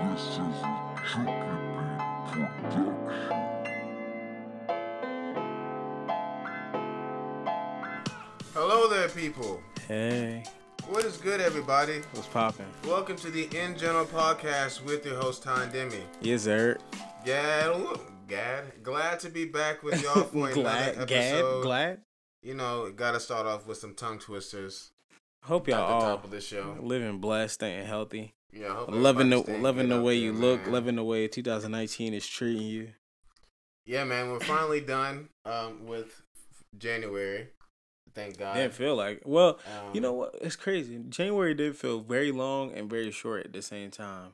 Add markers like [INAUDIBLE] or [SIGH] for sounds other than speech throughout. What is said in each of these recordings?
This is a Chucky Beat production. Hello there, people. Hey, What is good, everybody? what's popping? Welcome to the In General podcast with your host, Ty Demi. Yes, sir. Gad, Gad, glad to be back with y'all [LAUGHS] for glad, another glad, episode. glad. You know, got to start off with some tongue twisters Hope at the y'all all top of the show. living blessed, staying healthy, Yeah, loving the loving the way you look, loving the way 2019 is treating you. Yeah, man, we're finally done um, with January. Thank God. Didn't feel like. Well, Um, you know what? It's crazy. January did feel very long and very short at the same time.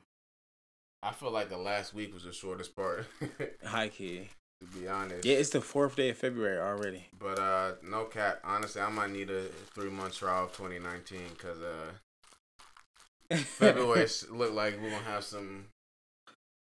I feel like the last week was the shortest part, [LAUGHS] High key. to be honest. Yeah, it's the fourth day of February already. But uh, no cap. Honestly, I might need a three month trial of 2019 because uh, February [LAUGHS] look like we're gonna have some.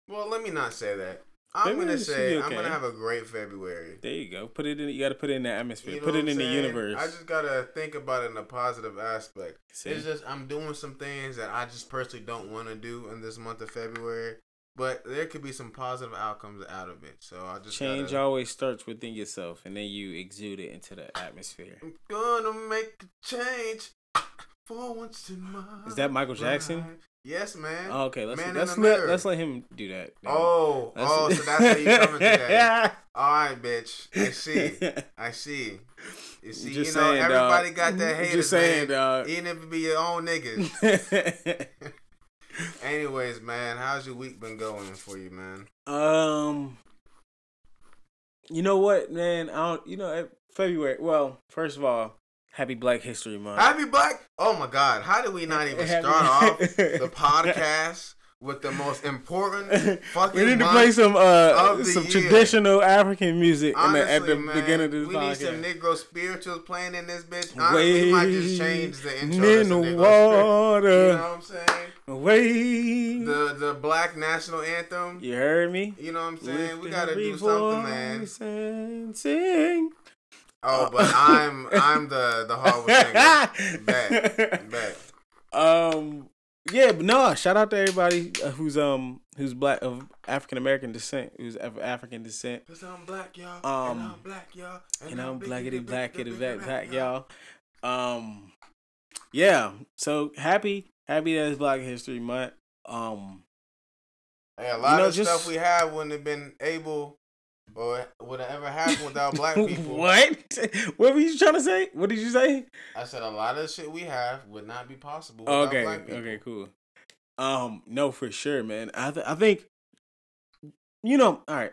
Well, let me not say that. I'm February gonna say be I'm gonna have a great February. There you go. Put it in. You got to put it in the atmosphere. You know put it in I'm the saying? universe. I just gotta think about it in a positive aspect. See? It's just I'm doing some things that I just personally don't want to do in this month of February, but there could be some positive outcomes out of it. So I just Change gotta, always starts within yourself, and then you exude it into the atmosphere. I'm gonna make a change for once in my Is that Michael Jackson? life. Yes, man. Oh, okay, let's Man let's let, let's let him do that. then. Oh, Let's- oh, so that's how you coming today. Yeah. [LAUGHS] All right, bitch. I see. [LAUGHS] I see. You see, Just you know, saying, everybody dog. got their haters, Just saying, man. dog. Even if it be your own niggas. [LAUGHS] Anyways, man, how's your week been going for you, man? um, you know what, man? I don't. You know, February. Well, first of all, Happy Black History Month. Happy Black. Oh my God, how did we not [LAUGHS] even Happy- start [LAUGHS] off the podcast with the most important fucking? [LAUGHS] we need to month play some uh of the some year. traditional African music in the, Honestly, at the man, beginning of this podcast. we podcast. need some Negro spirituals playing in this bitch. Honestly, we might just change the intro to in some the Negro water. spirituals. You know what I'm saying? Wait. The the black national anthem. you heard me? You know what I'm saying? We gotta do something, man. sing. Oh, but I'm I'm the the singer. Bet, [LAUGHS] bet. Um. Yeah, but no. Shout out to everybody uh, who's um who's black of African American descent, who's of African descent, Cause I'm black, y'all. Um, and I'm black, y'all. and I'm blackity blackity black black y'all. Um. Yeah. So happy happy that it's Black History Month. Um. Hey, a lot know, of just- stuff we have wouldn't have been able or would have ever happen without black [LAUGHS] people. what? What were you trying to say? What did you say? I said a lot of shit we have would not be possible without Okay, black people. okay, cool. Um, no, for sure, man. I th- I think, you know, all right.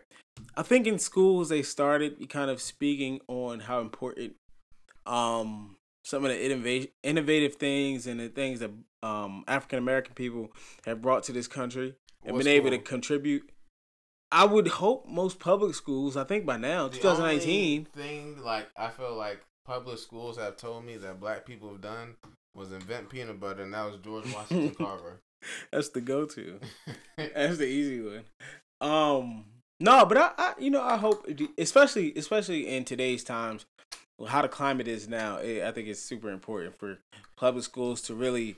I think in schools they started kind of speaking on how important, um, some of the innovative innovative things and the things that um African American people have brought to this country and What been able to contribute. I would hope most public schools. I think by now, The 2019. thing like I feel like public schools have told me that black people have done was invent peanut butter, and that was George Washington [LAUGHS] Carver. That's the go-to. [LAUGHS] That's the easy one. Um, no, but I, I, you know, I hope, especially, especially in today's times, how the climate is now. It, I think it's super important for public schools to really,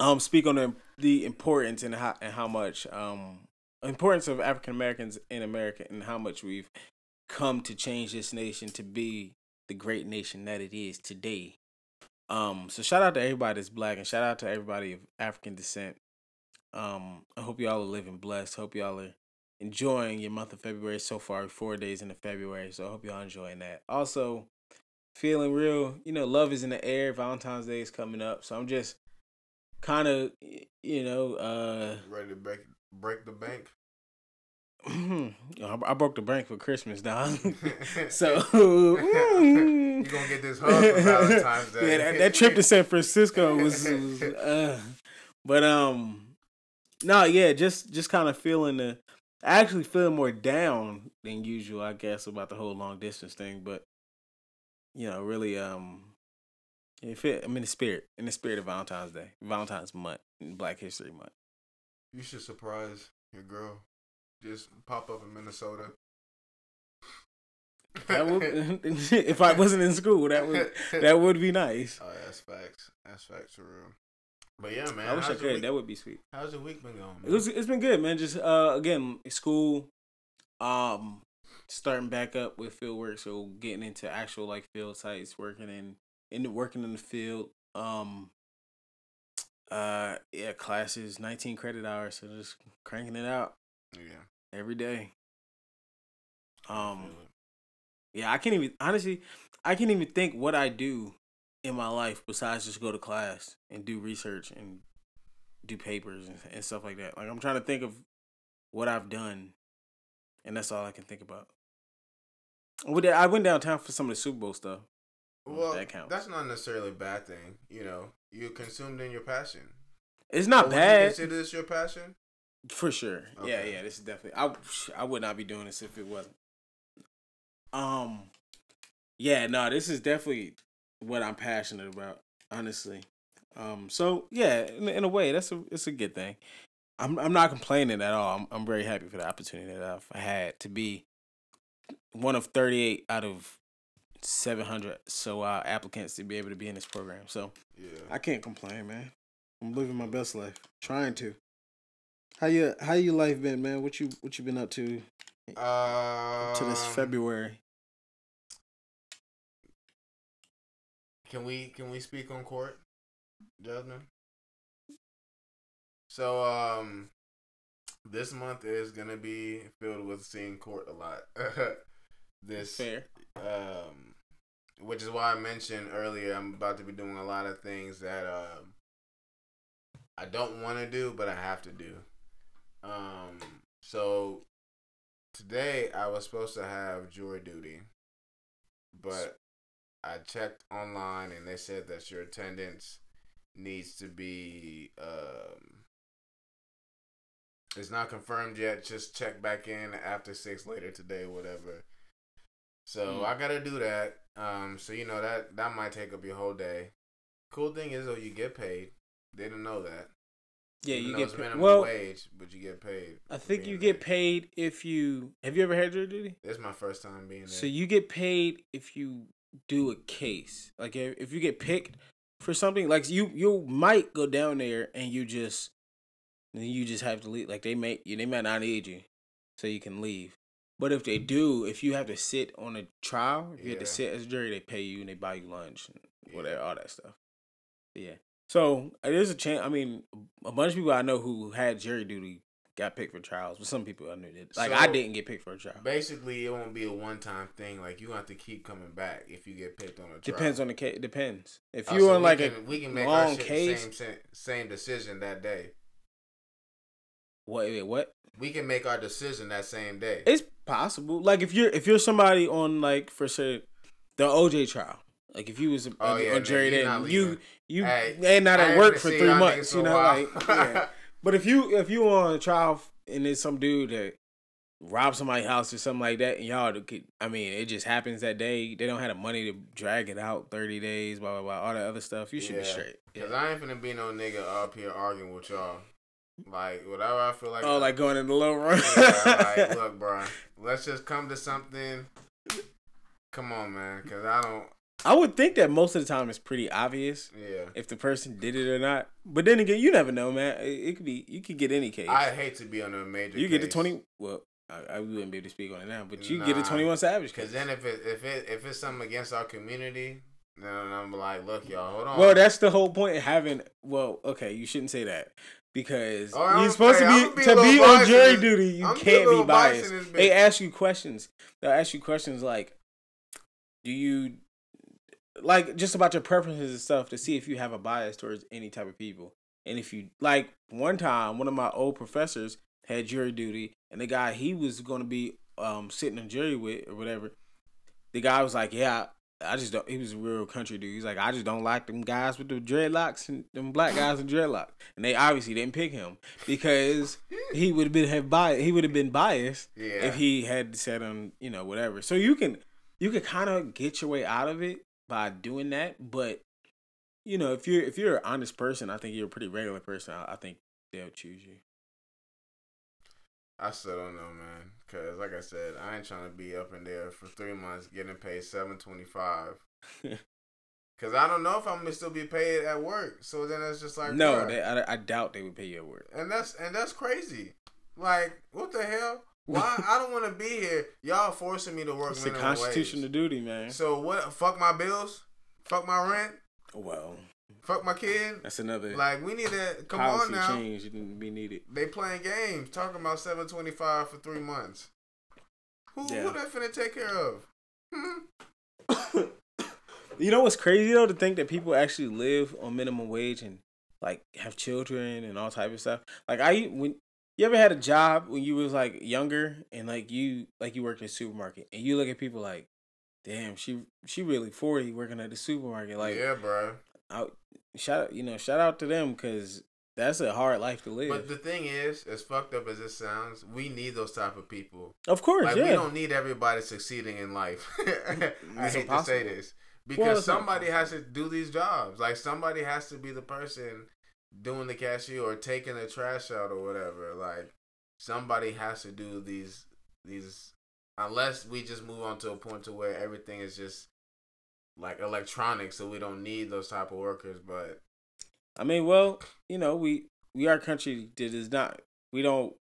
um, speak on the the importance and how and how much um importance of African Americans in America and how much we've come to change this nation to be the great nation that it is today. Um, so shout out to everybody that's black and shout out to everybody of African descent. Um, I hope y'all are living blessed. Hope y'all are enjoying your month of February so far. Four days into February, so I hope y'all enjoying that. Also, feeling real. You know, love is in the air. Valentine's Day is coming up, so I'm just kind of, you know, uh, Ready to break break the bank. [CLEARS THROAT] I I broke the bank for Christmas, dog. [LAUGHS] [LAUGHS] so [LAUGHS] you gonna get this hug for Valentine's Day. Yeah, that, that trip to San Francisco was, was uh, but um, no, yeah, just just kind of feeling the, I actually feeling more down than usual, I guess, about the whole long distance thing. But you know, really, um, if it, I'm in the spirit, in the spirit of Valentine's Day, Valentine's Month, Black History Month. You should surprise your girl. Just pop up in Minnesota. That would, [LAUGHS] [LAUGHS] if I wasn't in school, that would that would be nice. Oh, that's facts. That's facts for real. But yeah, man. I wish I could. That would be sweet. How's your week been going? It was. It's been good, man. Just uh, again, school, um, starting back up with field work. So getting into actual like field sites, working in in the working in the field. Um. Uh yeah, classes, nineteen credit hours, so just cranking it out yeah. every day. Um, yeah, I can't even honestly, I can't even think what I do in my life besides just go to class and do research and do papers and, and stuff like that. Like I'm trying to think of what I've done, and that's all I can think about. I went downtown for some of the Super Bowl stuff. Well, that counts. that's not necessarily a bad thing. You know, you consumed in your passion. It's not would you bad consider this your passion? for sure. Yeah, yeah. This is definitely. I I would not be doing this if it wasn't. Um, yeah, no, this is definitely what I'm passionate about. Honestly, um, so yeah, in, in a way, that's a it's a good thing. I'm I'm not complaining at all. I'm I'm very happy for the opportunity that I've had to be one of 38 out of 700 so uh, applicants to be able to be in this program. So Yeah. I can't complain, man. I'm living my best life, trying to. How you how your life been, man? What you what you been up to Uh, to this February? Can we can we speak on court, Jasmine? So um, this month is gonna be filled with seeing court a lot. [LAUGHS] this Fair. um, which is why I mentioned earlier I'm about to be doing a lot of things that um I don't want to do, but I have to do. Um, so today I was supposed to have jury duty, but I checked online and they said that your attendance needs to be um it's not confirmed yet. Just check back in after six later today, whatever. So Mm. I gotta do that. Um, so you know that that might take up your whole day. Cool thing is though, you get paid. They didn't know that. Yeah, Even you get paid. minimum Well, wage, but you get paid. I think you there. get paid if you have you ever had jury duty? This is my first time being there. So you get paid if you do a case. Like if, you get picked for something, like you you might go down there and you just and you just have to leave. Like they may they might not need you, so you can leave. But if they do, if you have to sit on a trial, if you have to sit as a jury, they pay you and they buy you lunch and Yeah. whatever, all that stuff. Yeah. So uh, there's a chance. I mean, a bunch of people I know who had jury duty got picked for trials, but some people I knew did. Like I didn't get picked for a trial. Basically, it won't be a one time thing. Like you have to keep coming back if you get picked on a trial. Depends on the case. Depends. If Oh, you're so on like can, a we can make our long case. same same decision that day. What? Wait, what? We can make our decision that same day. It's possible. Like if you're if you're somebody on like for say the OJ trial. Like if you was Oh, on, yeah, on jury then you you Hey, ain't not at work for three months. niggas You know, like yeah. [LAUGHS] But if you if you on a trial and there's some dude that robbed somebody's house or something like that, and y'all, could- I mean, it just happens that day. They don't have the money to drag it out thirty days, blah blah blah, all that other stuff. You should be straight. Cause I ain't finna be no nigga up here arguing with y'all. Like whatever I feel like. Oh, like going in the low run. yeah, like [LAUGHS] look, bro. Let's just come to something. Come on, man. Cause I don't. I would think that most of the time it's pretty obvious Yeah. if the person did it or not. But then again, you never know, man. It, it could be you could get any case. I hate to be on a major. you get the twenty. Well, I, I wouldn't be able to speak on it now, but you get a twenty one savage. Cause then if it if it if it's something against our community, then I'm like, look, y'all, hold on. Well, that's the whole point of having. Well, okay, you shouldn't say that because I'm- you're supposed hey, to be, be to be on jury duty. You a can't be biased biased. in this They ask you questions. They'll ask you questions like, "Do you like just about your preferences and stuff to see if you have a bias towards any type of people?" And if you like, one time, one of my old professors had jury duty, and the guy he was going to be um sitting in jury with or whatever, the guy was like, "Yeah." I just don't. He was a real country dude. He's like, I just don't like them guys with the dreadlocks and them black guys with dreadlocks. And they obviously didn't pick him because he would have been have bias. He would have been biased yeah. if he had said on you know whatever. So you can you can kind of get your way out of it by doing that. But you know if you're if you're an honest person, I think you're a pretty regular person. I, I think they'll choose you. I still don't know, man. Cause like I said, I ain't trying to be up in there for three months getting paid seven twenty five. [LAUGHS] Cause I don't know if I'm gonna still be paid at work. So then it's just like no, they, I, I doubt they would pay you at work. and that's and that's crazy. Like what the hell? [LAUGHS] Why I don't want to be here? Y'all forcing me to work It's the minimum constitutional wage. duty, man. So what? Fuck my bills. Fuck my rent. Well, Fuck my kid. that's another Like we need to come on now. change didn't be needed. They playing games, talking about seven twenty five for three months. Who Yeah. who that finna take care of? Hmm? You know what's crazy though to think that people actually live on minimum wage and like have children and all type of stuff. Like I when you ever had a job when you was like younger and like you like you worked in a supermarket and you look at people like, damn, she she really forty working at the supermarket. Like yeah, bro. I, shout out, you know shout out to them because that's a hard life to live. But the thing is, as fucked up as it sounds, we need those type of people. of course, Like yeah. we don't need everybody succeeding in life. [LAUGHS] I [LAUGHS] hate impossible. to say this because not somebody has to do these jobs. Like somebody has to be the person doing the cashier or taking the trash out or whatever. Like somebody has to do these these unless we just move on to a point to where everything is just like electronics, so we don't need those type of workers but I mean, well, you know, we we are a country that is not we don't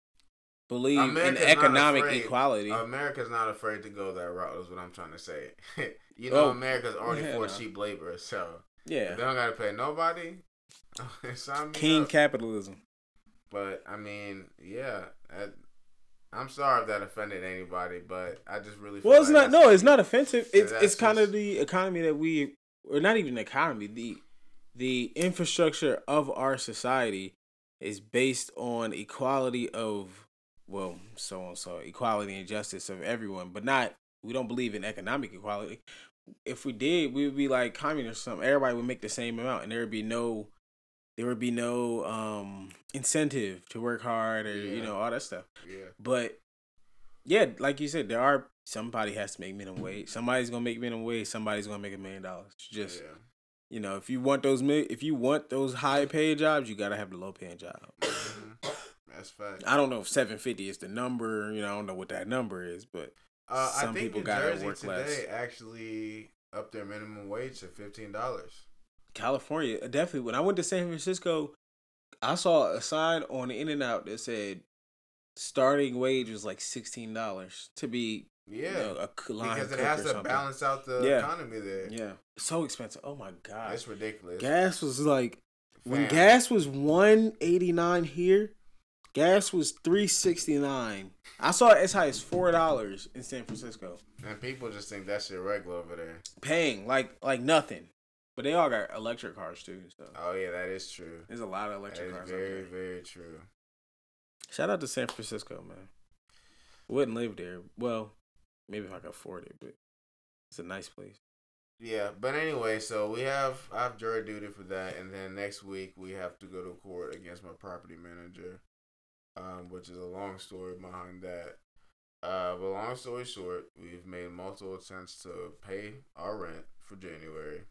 believe America's in economic equality. America's not afraid to go that route is what I'm trying to say. [LAUGHS] you know Oh, America's already yeah, for no. cheap labor so yeah, they don't gotta pay nobody. [LAUGHS] king up. capitalism. But I mean, yeah. that- I'm sorry if that offended anybody, but I just really. Feel Well, it's like not. No, it's not offensive. It's it's kind of the economy that we, or not even the economy. The the infrastructure of our society is based on equality of well, so and so equality and justice of everyone, but not. We don't believe in economic equality. If we did, we would be like communists. or Something. Everybody would make the same amount, and there would be no, there would be no um incentive to work hard or you know all that stuff. Yeah. But yeah, like you said, there are somebody has to make minimum wage. Somebody's gonna make minimum wage. Somebody's gonna make a million dollars. Just yeah. you know, if you want those if you want those high paid jobs, you gotta have the low paying job. Mhm. That's fact. I don't know if seven fifty is the number. You know, I don't know what that number is, but Uh, I some think people New gotta Jersey work today less. actually up their minimum wage to fifteen dollars. California uh, definitely. When I went to San Francisco, I saw a sign on the In-N-Out that said starting wage was like sixteen dollars to be Yeah, you know, a line because it has to something. balance out the Yeah. economy there. Yeah, so expensive. Oh my god, It's ridiculous. gas was like when gas was one eighty nine here. Gas was three sixty nine. I saw it as high as four dollars in San Francisco. and people just think that shit regular over there. Paying like like nothing, but they all got electric cars too. So Oh yeah, that is true. there's a lot of electric cars. very, very true. Shout out to San Francisco, man. Wouldn't live there. Well, maybe if I could afford it, but it's a nice place. Yeah, but anyway, so we have I have jury duty for that, and then next week we have to go to court against my property manager, um, which is a long story behind that. Uh, but long story short, we've made multiple attempts to pay our rent for January,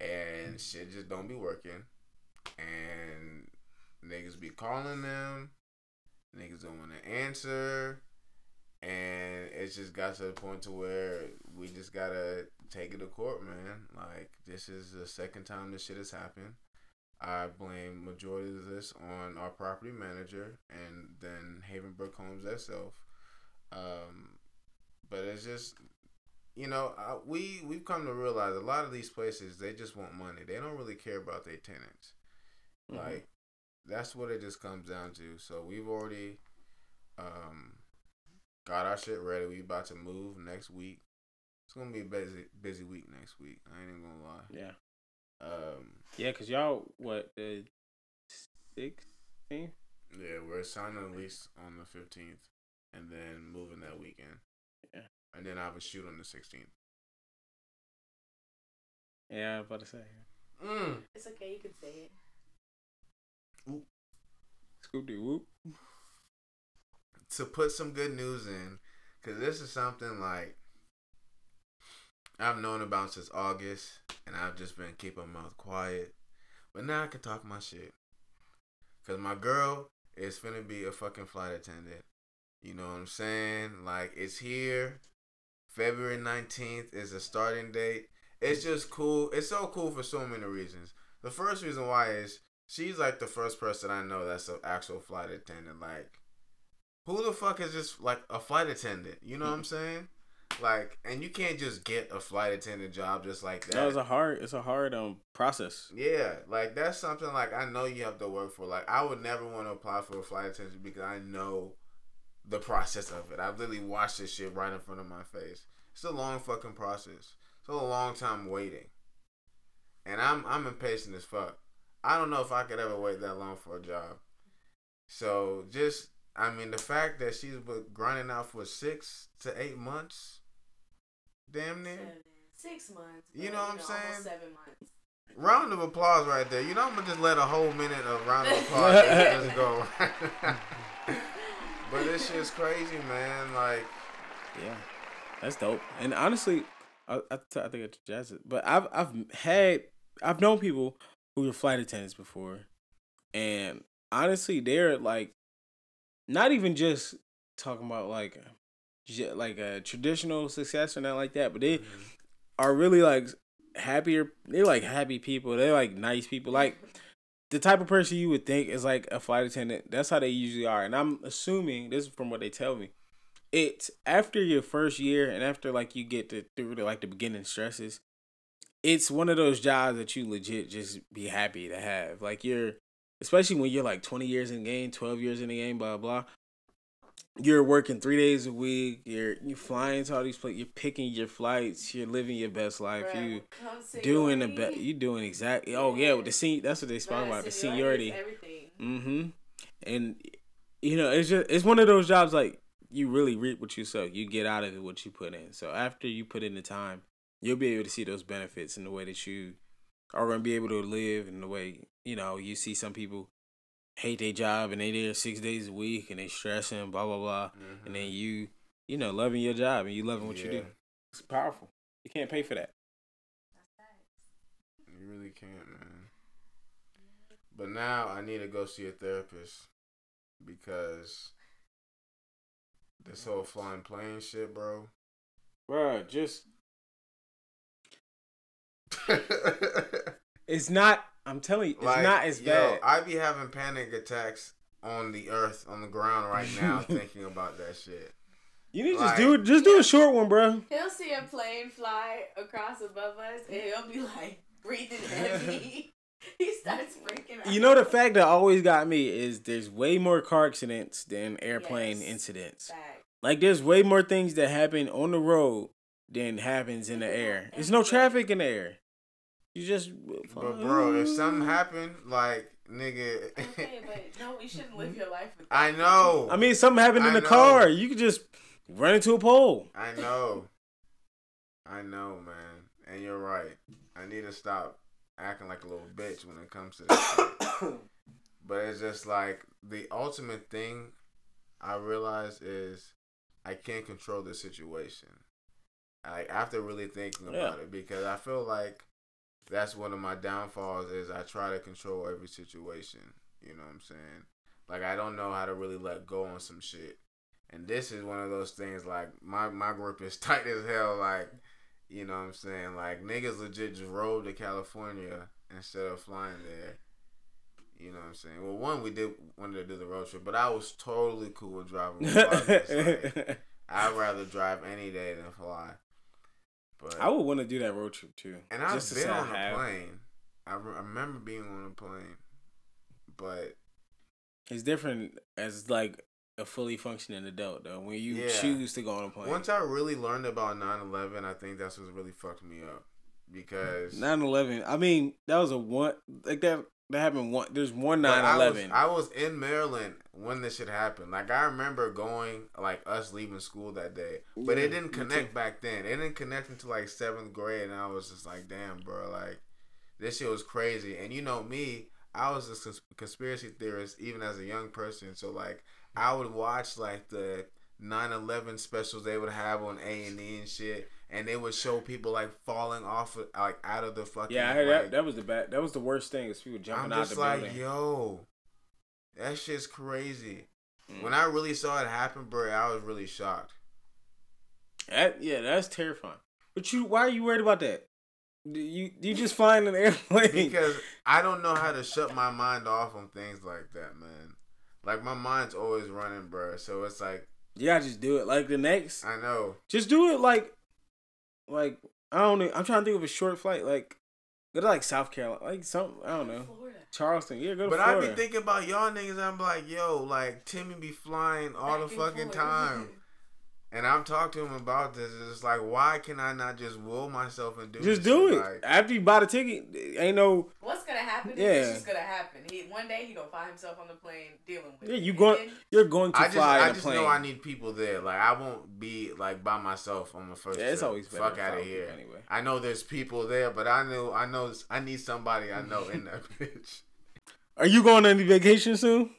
and shit just don't be working, and niggas be calling them, niggas don't want to answer, and it's just got to the point to where we just gotta take it to court, man. Like this is the second time this shit has happened. I blame majority of this on our property manager and then Havenbrook Homes itself. Um, but it's just you know I, we we've come to realize a lot of these places they just want money. They don't really care about their tenants. Mhm. Like that's what it just comes down to. So we've already um got our shit ready. We about to move next week. It's gonna be a busy busy week next week. I ain't even gonna lie. Yeah, Um yeah, cause y'all what the sixteenth? yeah, we're signing a lease on the fifteenth and then moving that weekend. Yeah. And then I have a shoot on the sixteenth. Yeah, I was about to say. Mm. It's okay, you can say it. Scoop doo whoop. to put some good news in, because this is something like I've known about since August, and I've just been keeping my mouth quiet. But now I can talk my shit. Because my girl is finna be a fucking flight attendant. You know what I'm saying? Like, it's here. February 19th is the starting date. it's just cool. It's so cool for so many reasons. The first reason why is she's like the first person I know that's an actual flight attendant. Like, who the fuck is just like a flight attendant? You know what I'm saying? Like, and you can't just get a flight attendant job just like that. That was a hard. It's a hard um process. Yeah, like that's something like I know you have to work for. Like I would never want to apply for a flight attendant because I know the process of it. I've literally watched this shit right in front of my face. It's a long fucking process. It's a long time waiting. And I'm I'm impatient as fuck. I don't know if I could ever wait that long for a job. So just I mean the fact that she's been grinding out for six to eight months, damn near. Seven, six months. You know what I'm saying? Seven months. Round of applause right there. You know I'm gonna just let a whole minute of round of [LAUGHS] applause just go. [LAUGHS] but this shit's crazy, man. Like Yeah, that's dope. And honestly, I I, think I jazz it, but I've I've had I've known people who were flight attendants before, and honestly, they're like not even just talking about like like a traditional success or not like that, but they mm-hmm. are really like happier. They're like happy people. They're like nice people. Like the type of person you would think is like a flight attendant. That's how they usually are. And I'm assuming this is from what they tell me. It's after your first year and after like you get to through the like the beginning stresses. It's one of those jobs that you legit just be happy to have. Like you're, especially when you're like 20 years in the game, 12 years in the game, blah blah. You're working three days a week. You're you flying to all these places. You're picking your flights. You're living your best life. Bruh, You doing the best. You doing exactly. Oh yeah, with the sen. That's what they spoke about the seniority seniority. is Everything. Mm-hmm. And you know, it's just it's one of those jobs like you really reap what you sow. You get out of it what you put in. So after you put in the time, you'll be able to see those benefits in the way that you are gonna be able to live in the way, you know, you see some people hate their job and they there six days a week and they stressing, blah blah blah. And then mm-hmm. you, you know, loving your job and you loving what you do. It's powerful. You can't pay for that. You really can't, man. But now I need to go see a therapist because this whole flying plane shit, bro. Bro, just [LAUGHS] it's not I'm telling you, it's Like, not as yo, bad. I be having panic attacks on the earth, on the ground right now, [LAUGHS] thinking about that shit. You need to Like- just do. Just do a short one, bro. He'll see a plane fly across above us, and he'll be like breathing heavy. [LAUGHS] he starts freaking out. You know the fact that always got me is there's way more car accidents than airplane Yes. incidents. Fact. Like there's way more things that happen on the road than happens in the air. There's no traffic in the air. You just But bro, if something happened, like nigga, Okay, but [LAUGHS] no, you shouldn't live your life with. I know. I mean, something happened in I the know. car. You could just run into a pole. I know. I know, man. And you're right. I need to stop acting like a little bitch when it comes to that shit. [COUGHS] But it's just like the ultimate thing I realize is I can't control the situation. Like after really thinking about Yeah. it, because I feel like that's one of my downfalls is I try to control every situation. You know what I'm saying? Like I don't know how to really let go on some shit. And this is one of those things like my my grip is [LAUGHS] tight as hell. Like you know what I'm saying? Like niggas legit just rode to California instead of flying there. You know what I'm saying? Well, one we did wanted to do the road trip, but I was totally cool with driving. regardless. [LAUGHS] like, I'd rather drive any day than fly. But I would want to do that road trip too. and I've been on a plane. I remember being on a plane, but It's different as like a fully functioning adult though. When you Yeah. choose to go on a plane. once I really learned about 9/11, I think that's what really fucked me up because 9-11. I mean, that was a one like that. That happened one. There's one But I was- 9-11. I was, in Maryland when this shit happened. Like I remember going, like us leaving school that day, but Yeah, it didn't connect back then. It didn't connect until like seventh grade, and I was just like, damn, bro, like this shit was crazy. And you know me, I was a cons- conspiracy theorist even as a young person. So like I would watch like the 9/11 specials they would have on A and E and shit, and they would show people like falling off of, like out of the fucking yeah, I heard like, that. That was the bad. That was the worst thing. Is people jumping out. I'm out just the like, building. yo, that shit's crazy. Mm. When I really saw it happen, bro, I was really shocked. That, yeah, that's terrifying. But you, why are you worried about that? Do You you just flying an airplane. because [LAUGHS] I don't know how to shut my mind off on things like that, man. Like my mind's always running, bro. So it's like yeah, just do it. Like the next, I know. just do it. Like, like I don't know. I'm trying to think of a short flight. Like go to like South Carolina, like some I don't know Florida. Charleston. Yeah, go to But I be thinking about y'all niggas. And I'm like, yo, like Timmy be flying all Back the fucking forth. [LAUGHS] time, and I'm talking to him about this. It's like, why can I not just will myself and do? It? Just this do shit? it Like, after you buy the ticket. Ain't no What's gonna happen? Yeah. It's just gonna happen. He one day he gonna find himself on the plane dealing with. It. Yeah. You And going then- you're going to I just, fly I in a just plane. know I need people there. Like I won't be like by myself on the first. yeah, it's trip. always better. fuck out of here. Anyway. I know there's people there, but I know I know I need somebody I know in that [LAUGHS] bitch. Are you going on any vacation soon?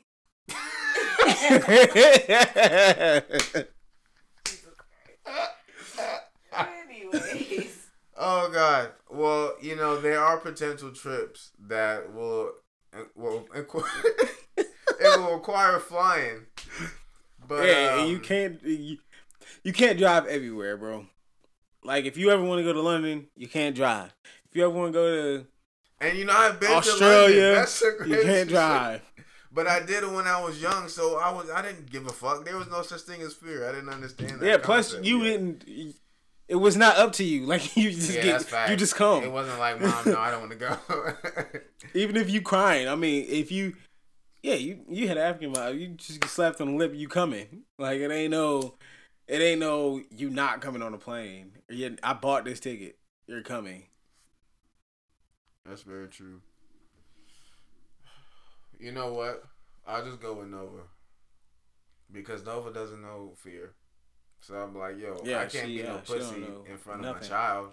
[LAUGHS] [LAUGHS] Oh God. Well, you know there are potential trips that will will [LAUGHS] it will require flying. But yeah, um, you can't you, you can't drive everywhere, bro. Like if you ever want to go to London, you can't drive. If you ever want to go to And you know I've been to Australia, London. You can't shit. drive. But I did it when I was young, so I was I didn't give a fuck. There was no such thing as fear. I didn't understand that. Yeah. Plus, you yet. didn't. It was not up to you. [LAUGHS] Like you just Yeah, get, you just come. It wasn't like, mom, no, I don't want to go. [LAUGHS] Even if you crying, I mean, if you, yeah, you you had African mouth, you just get slapped on the lip, you coming. Like it ain't no, it ain't no you not coming on a plane. Or you, I bought this ticket. You're coming. That's very true. You know what? I'll just go with Nova. Because Nova doesn't know fear. So I'm like, yo, Yeah, I can't she- be no yeah, she pussy in front of my child.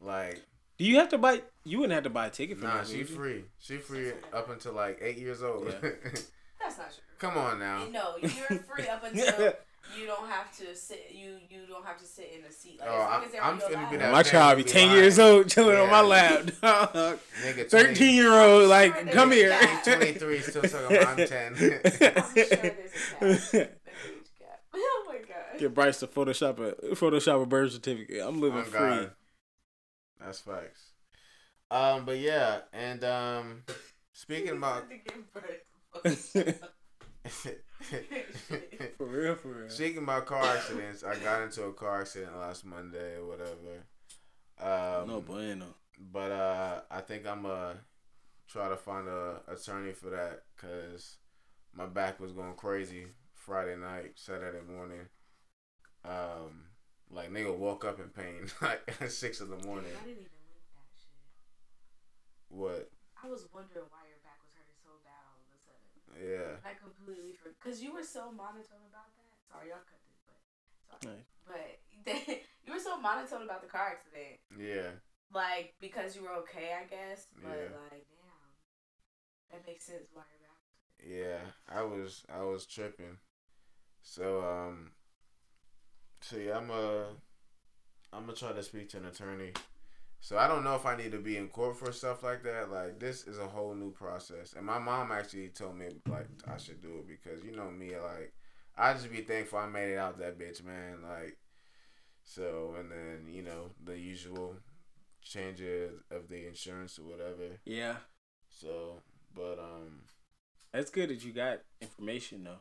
Like, Do you have to buy? You wouldn't have to buy a ticket for nah, that. she would free. She free up until like eight years old. Yeah. [LAUGHS] that's not true. Come on now. No, you're free up [LAUGHS] until you don't have to sit. You you don't have to sit in a seat. Like Oh, as long I'm- as I'm finna be that My child be Be ten lying. years old, chilling on my lap. dog. Nigga, 13 year old, like, Sure come here. 23, still talking about I'm 10. I'm sure [LAUGHS] there's a gap. There's an age gap. Oh my god. Get Bryce to Photoshop a Photoshop a birth certificate. I'm living Oh, free. God. That's facts. Um, but yeah, and um, speaking about [LAUGHS] for real, for real. speaking about car accidents, I got into a car accident last Monday or whatever. Um, no bueno. but uh, I think I'm gonna try to find a attorney for that because my back was going crazy Friday night, Saturday morning. Um, like nigga woke up in pain [LAUGHS] like at six in the morning. I didn't even link that shit. What? I was wondering why your back was hurting so bad all of a sudden. Yeah. I completely forgot because you were so monotone about that. Sorry, y'all cut this, but sorry. Nice. but [LAUGHS] you were so monotone about the car accident, Yeah. like because you were okay, I guess. But Yeah. like, damn, that makes sense why your back. Yeah, I was I was tripping. So um so yeah, I'm uh I'm gonna try to speak to an attorney. So I don't know if I need to be in court for stuff like that. Like this is a whole new process. And my mom actually told me like I should do it because you know me like I just be thankful I made it out that bitch, man. Like so and then, you know, the usual changes of the insurance or whatever. Yeah, So but um that's good that you got information though.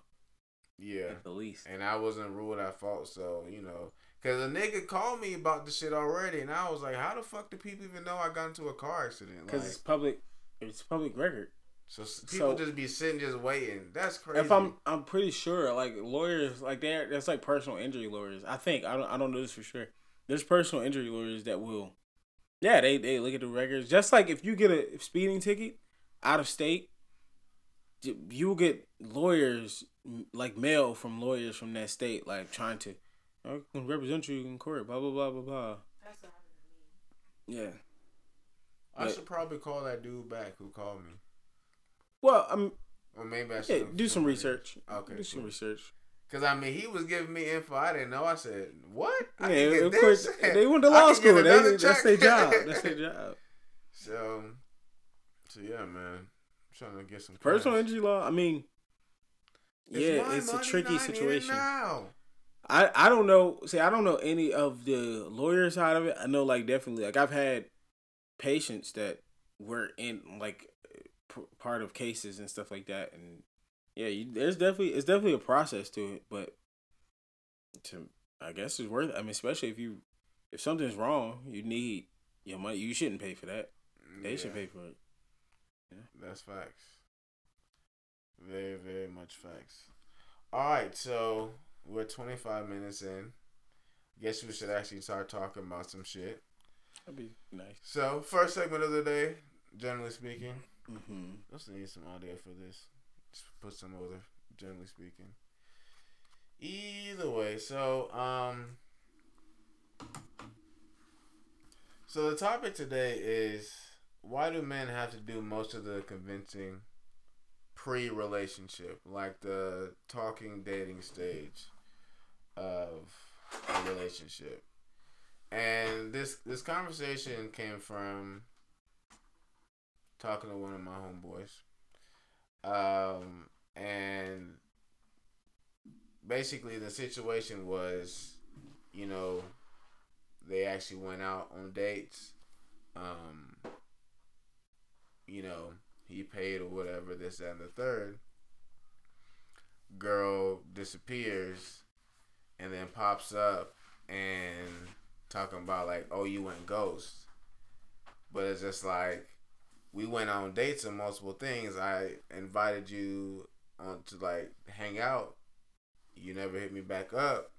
Yeah. At the least. and I wasn't ruled at fault. So you know, cause a nigga called me about the shit already, and I was like, how the fuck do people even know I got into a car accident? Because Like, it's public. It's public record. so people so- just be sitting just waiting. That's crazy. If I'm, I'm pretty sure like lawyers like they're that's like personal injury lawyers. I think I don't I don't know this for sure. There's personal injury lawyers that will, yeah, they they look at the records. Just like if you get a speeding ticket out of state, you will get lawyers like mail from lawyers from that state like trying to, oh, I can represent you in court. Blah blah blah blah blah. That's what happened to me. Yeah. I but- should probably call that dude back who called me, Well, I'm or maybe I yeah. should Do some research. Okay, Do some research. Cause I mean, he was giving me info I didn't know. I said, "What? I Yeah, get of this? course they went to law school. They, that's their job. That's their [LAUGHS] job. So, so yeah, man, I'm trying to get some Personal injury law. I mean, yeah, it's a tricky and I need it situation. I I don't know. See, I don't know any of the lawyer side of it. I know like definitely like I've had patients that were in like p- part of cases and stuff like that, and yeah, you, there's definitely it's definitely a process to it, but to I guess it's worth. It. I mean, especially if you if something's wrong, you need your money. You shouldn't pay for that. They should pay for it. That's facts. Very, very much facts. All right, so we're 25 minutes in. Guess we should actually start talking about some shit. That'd be nice. So, first segment of the day, generally speaking. Mm-hmm. Let's need some audio for this. Just put some other, generally speaking. Either way, so um, so the topic today is why do men have to do most of the convincing pre-relationship, like the talking, dating stage of a relationship? And this this conversation came from talking to one of my homeboys. Um, and basically the situation was, you know, they actually went out on dates. Um, you know, he paid or whatever, this, and the third. Girl disappears and then pops up and talking about like, oh, you went ghost. But it's just like we went on dates and multiple things. I invited you on to like hang out. You never hit me back up,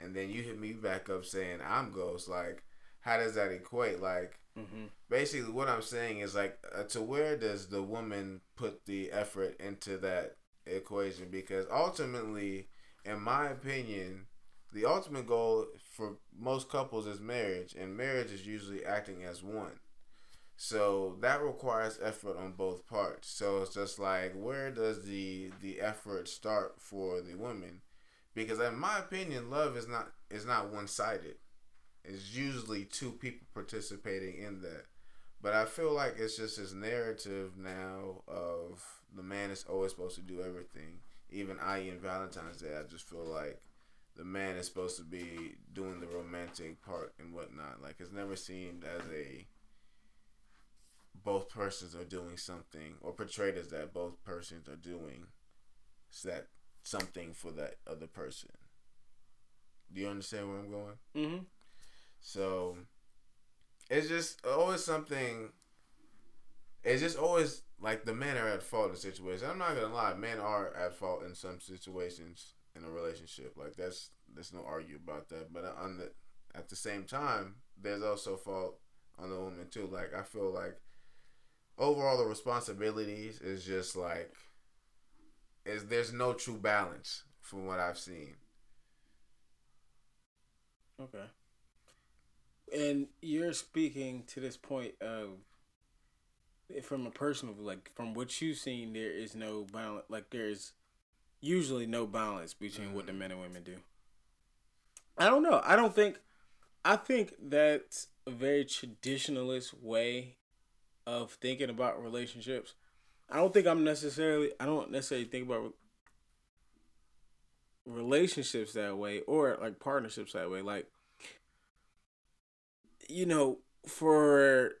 and then you hit me back up saying I'm ghost. Like, how does that equate? Like, Mm-hmm. basically, what I'm saying is like, uh, to where does the woman put the effort into that equation? Because ultimately, in my opinion, the ultimate goal for most couples is marriage, and marriage is usually acting as one. So that requires effort on both parts. So it's just like where does the the effort start for the woman? Because in my opinion, love is not is not one sided. It's usually two people participating in that. But I feel like it's just this narrative now of the man is always supposed to do everything. Even I in Valentine's Day, I just feel like the man is supposed to be doing the romantic part and whatnot. Like it's never seemed as a both persons are doing something or portrayed as that both persons are doing that something for that other person. Do you understand where I'm going? Mm-hmm. So it's just always something. It's just always like the men are at fault in situations. I'm not gonna lie, men are at fault in some situations in a relationship. Like that's there's no argue about that. But on the at the same time, there's also fault on the woman too. Like I feel like overall the responsibilities is just like is there's no true balance from what I've seen. Okay. And you're speaking to this point of eh, from a personal like from what you've seen there is no balance like there's usually no balance between what the mm-hmm. men and women do. I don't know. I don't think I think that's a very traditionalist way of thinking about relationships. I don't think I'm necessarily I don't necessarily think about relationships that way or like partnerships that way like you know for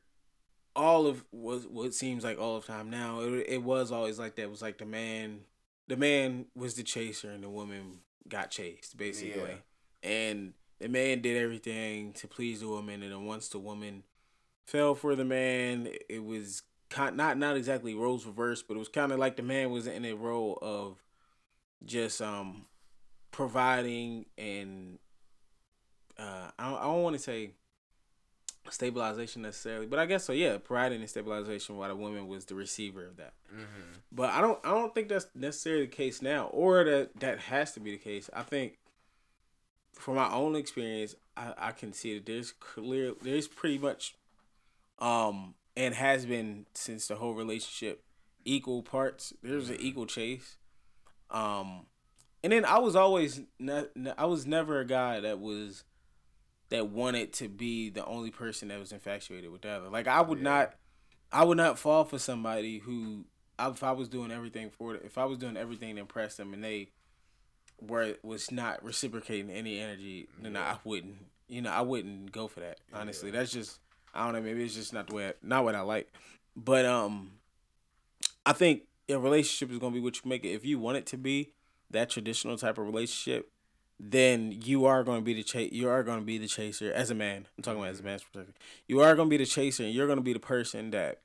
all of what what seems like all of time now it, it was always like that. It was like the man the man was the chaser and the woman got chased basically. And the man did everything to please the woman and then once the woman fell for the man it was not not exactly roles reversed but it was kind of like the man was in a role of just um providing and uh I don't, I don't want to say stabilization necessarily, but I guess so. Yeah, providing and stabilization while the woman was the receiver of that. Mm-hmm. But I don't I don't think that's necessarily the case now, or that that has to be the case. I think from my own experience, I, I can see that there's clear there's pretty much um and has been since the whole relationship equal parts. There's an equal chase. Um and then I was always not I was never a guy that was that wanted to be the only person that was infatuated with the other. Like I would Yeah. not I would not fall for somebody who if I was doing everything for it, if I was doing everything to impress them and they were was not reciprocating any energy, then I wouldn't. You know, I wouldn't go for that. Honestly, Yeah. that's just I don't know. Maybe it's just not the way, I, not what I like. But um, I think a relationship is gonna be what you make it. If you want it to be that traditional type of relationship, then you are going to be the chase. You are going to be the chaser as a man. I'm talking about as a man's perspective. You are going to be the chaser, and you're going to be the person that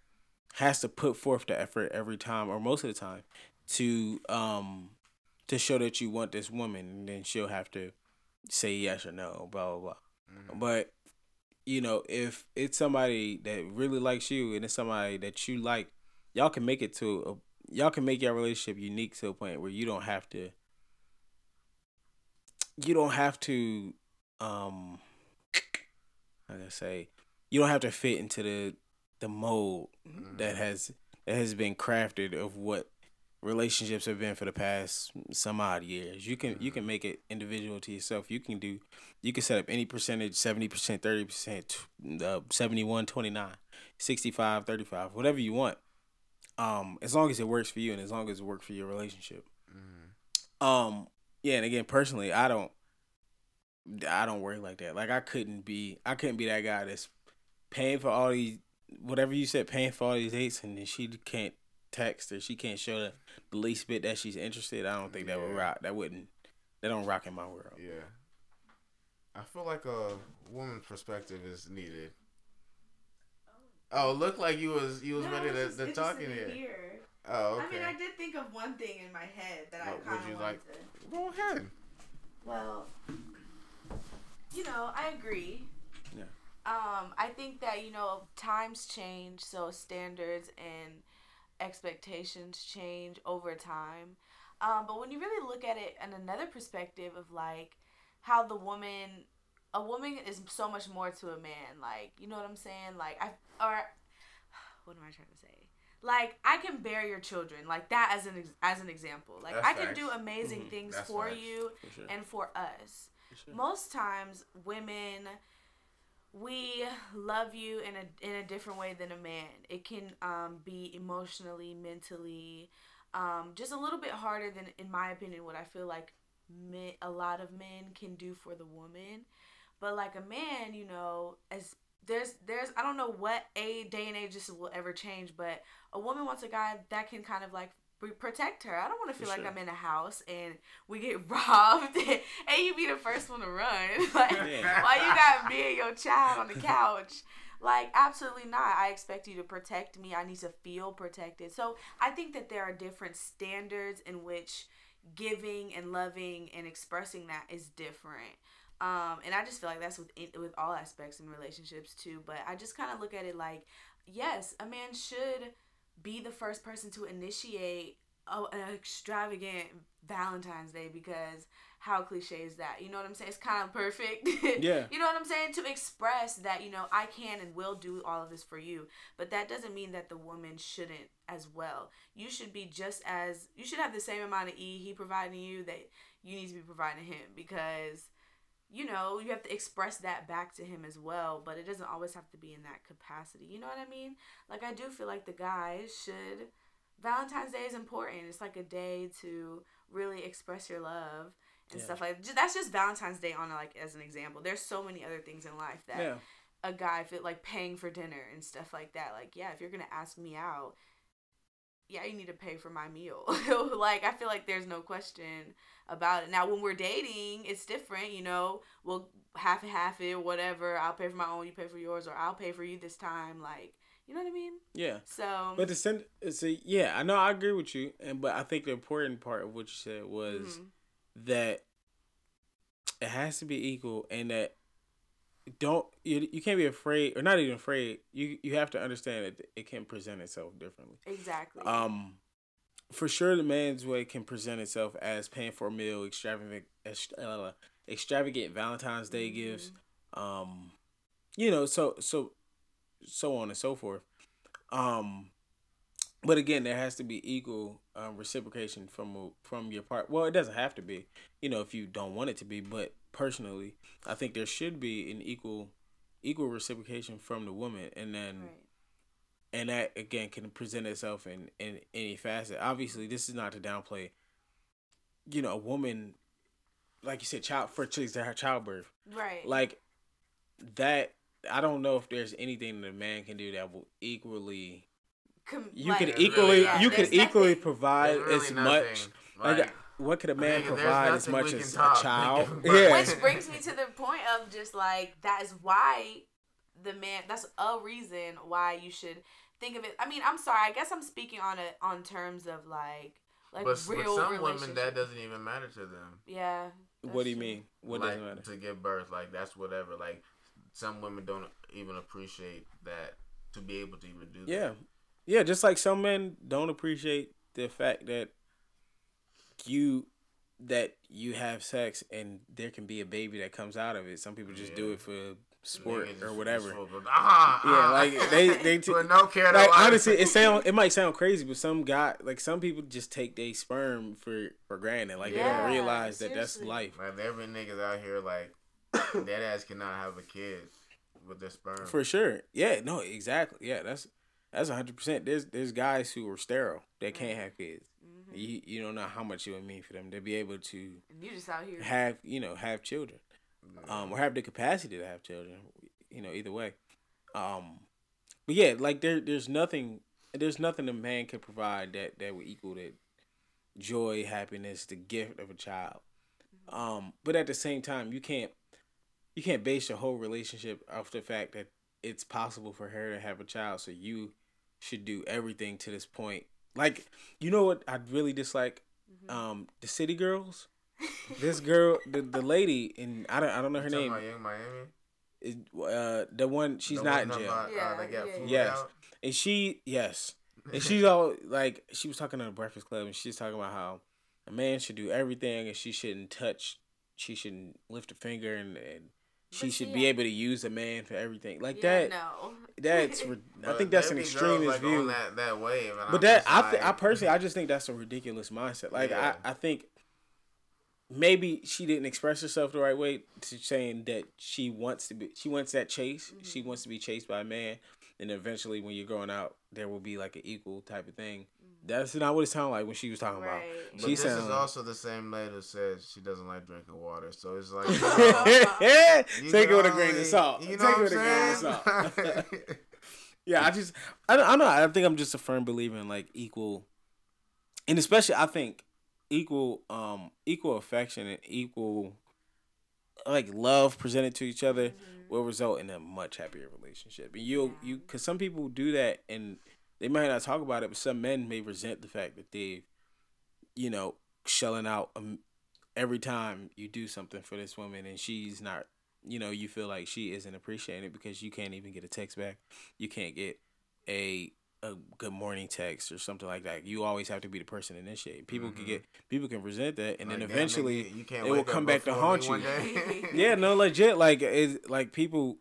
has to put forth the effort every time, or most of the time, to um to show that you want this woman, and then she'll have to say yes or no, blah blah blah. Mhm. But you know, if it's somebody that really likes you and it's somebody that you like, y'all can make it to a, y'all can make your relationship unique to a point where you don't have to you don't have to um I say you don't have to fit into the the mold that has that has been crafted of what relationships have been for the past some odd years. You can you can make it individual to yourself. You can do you can set up any percentage 70%, 30%, uh, 71 29, 65 35, whatever you want. Um as long as it works for you and as long as it works for your relationship. Mhm. Um, yeah, and again, personally, I don't, I don't work like that. Like I couldn't be, I couldn't be that guy that's paying for all these, whatever you said, paying for all these dates, and then she can't text or she can't show the, the least bit that she's interested. I don't think that would rock. That wouldn't, that don't rock in my world. Yeah. I feel like a woman's perspective is needed. Oh, it looked like you was you was No, ready to, just to talk in interested here. Oh, okay. I mean, I did think of one thing in my head that I What would kind of you wanted like? to. Go ahead. Well, you know, I agree. Yeah. Um, I think that you know times change, so standards and expectations change over time. Um, but when you really look at it in another perspective of like how the woman, a woman is so much more to a man. Like you know what I'm saying? Like I or [SIGHS] what am I trying to say? Like I can bear your children, like that as an ex- as an example. Like That's I can facts. do amazing Mhm. things That's for facts. you For sure. and for us. For sure. Most times, women we love you in a in a different way than a man. It can um, be emotionally, mentally, um, just a little bit harder than, in my opinion, what I feel like men, a lot of men can do for the woman. But like a man, you know, as there's there's I don't know what a day and age this will ever change, but a woman wants a guy that can kind of like protect her. I don't want to For feel like sure. I'm in a house and we get [LAUGHS] robbed [LAUGHS] and you be the first one to run. [LAUGHS] like Yeah. while you got me and your child on the couch. Like, absolutely not. I expect you to protect me. I need to feel protected. So, I think that there are different standards in which giving and loving and expressing that is different. Um, and I just feel like that's with with all aspects in relationships too. But I just kind of look at it like, yes, a man should be the first person to initiate a, an extravagant Valentine's Day because how cliche is that? You know what I'm saying? It's kind of perfect. [LAUGHS] Yeah. you know what I'm saying? To express that, you know, I can and will do all of this for you. But that doesn't mean that the woman shouldn't as well. You should be just as, you should have the same amount of E he providing you that you need to be providing him because, you know, you have to express that back to him as well. But it doesn't always have to be in that capacity. You know what I mean? Like, I do feel like the guys should. Valentine's Day is important. It's like a day to really express your love and Yeah. stuff like ju- that's just Valentine's Day on like as an example. There's so many other things in life that Yeah. a guy fit like paying for dinner and stuff like that. Like yeah, if you're gonna ask me out, yeah, you need to pay for my meal. [LAUGHS] like I feel like there's no question about it. Now when we're dating, it's different. You know, we'll half and half it, whatever. I'll pay for my own, you pay for yours, or I'll pay for you this time. Like you know what I mean? Yeah. So But the send, it's a, yeah, I know I agree with you, and but I think the important part of what you said was mhm. that it has to be equal, and that don't you, you can't be afraid or not even afraid. You you have to understand that it can present itself differently. exactly. Um, for sure, the man's way can present itself as paying for a meal, extravagant, uh, extravagant Valentine's Day Mhm. gifts. Um, you know, so so so on and so forth. Um, but again, there has to be equal um, reciprocation from from your part. Well, it doesn't have to be, you know, if you don't want it to be. But personally, I think there should be an equal equal reciprocation from the woman, and then right. and that again can present itself in in any facet. Obviously, this is not to downplay. You know, a woman, like you said, child for chicks that have childbirth, Right. like that I don't know if there's anything that a man can do that will equally. Com- You like, could equally really- yeah, you there's could equally nothing. provide really as nothing. much. Like, Like, what could a man nigga, there's provide as much as can a child? [LAUGHS] Yeah. Which brings me to the point of just like that is why the man. That's a reason why you should think of it. I mean, I'm sorry. I guess I'm speaking on it on terms of like like but, but real some women that doesn't even matter to them. Yeah. What do you mean? What like, doesn't matter? to give birth? Like that's whatever. Like some women don't even appreciate that to be able to even do that. Yeah, yeah. Just like some men don't appreciate the fact that you that you have sex and there can be a baby that comes out of it. Some people just do it for sport Niggas or whatever. just full of- Ah, Yeah, ah. like they they [LAUGHS] t- no care. like life. honestly, it [LAUGHS] sound it might sound crazy, but some guy like some people just take their sperm for for granted. Like they don't realize that that's life. Like there been niggas out here like [COUGHS] that ass cannot have a kid with their sperm. For sure. Yeah. No. Exactly. Yeah. That's that's hundred percent. There's there's guys who are sterile that can't have kids. You you don't know how much it would mean for them to be able to And you just out here. have you know have children, um, or have the capacity to have children. You know, either way. Um, but yeah, like there there's nothing there's nothing a man can provide that that would equal that joy, happiness, the gift of a child. Um, but at the same time, you can't you can't base your whole relationship off the fact that it's possible for her to have a child. So you should do everything to this point. Like, you know what I really dislike? Mm-hmm. Um, the City Girls. This girl, the the lady, and I don't I don't know her name. about Yung Miami? Is, uh, the one she's The not one in talking jail, about, uh, Yeah, they got yeah, food Yes. out? and she yes, and [LAUGHS] she's all like she was talking on the Breakfast Club, and she's talking about how a man should do everything, and she shouldn't touch, she shouldn't lift a finger, and, and she But should see, be able to use a man for everything like yeah, that. No. That's [LAUGHS] ri- I think that's an extremist like, view. On that, that wave, and I'm But that I th- I personally I just think that's a ridiculous mindset. Like Yeah. I, I think maybe she didn't express herself the right way to saying that she wants to be she wants that chase. She Mm-hmm. wants to be chased by a man and eventually when you're growing out there will be like an equal type of thing. Mm-hmm. That's not what it sounded like when she was talking Right. But She this sound- is also the same lady who says she doesn't like drinking water. So it's like, about. [LAUGHS] you [LAUGHS] Take it with a grain of salt. You Take know it what with a grain of salt. [LAUGHS] Yeah, I just I don't, I don't know. I think I'm just a firm believer in like equal, and especially I think equal um equal affection and equal like love presented to each other will result in a much happier relationship. And you Yeah. you because some people do that and they might not talk about it, but some men may resent the fact that they, you know, shelling out um, every time you do something for this woman and she's not you know, you feel like she isn't appreciating it because you can't even get a text back. You can't get a a good morning text or something like that. You always have to be the person to initiate. People can Mhm. get people can resent that, and Like, then eventually, nigga, you can't it will come back to haunt you. [LAUGHS] [LAUGHS] yeah, no, legit. Like it's like people,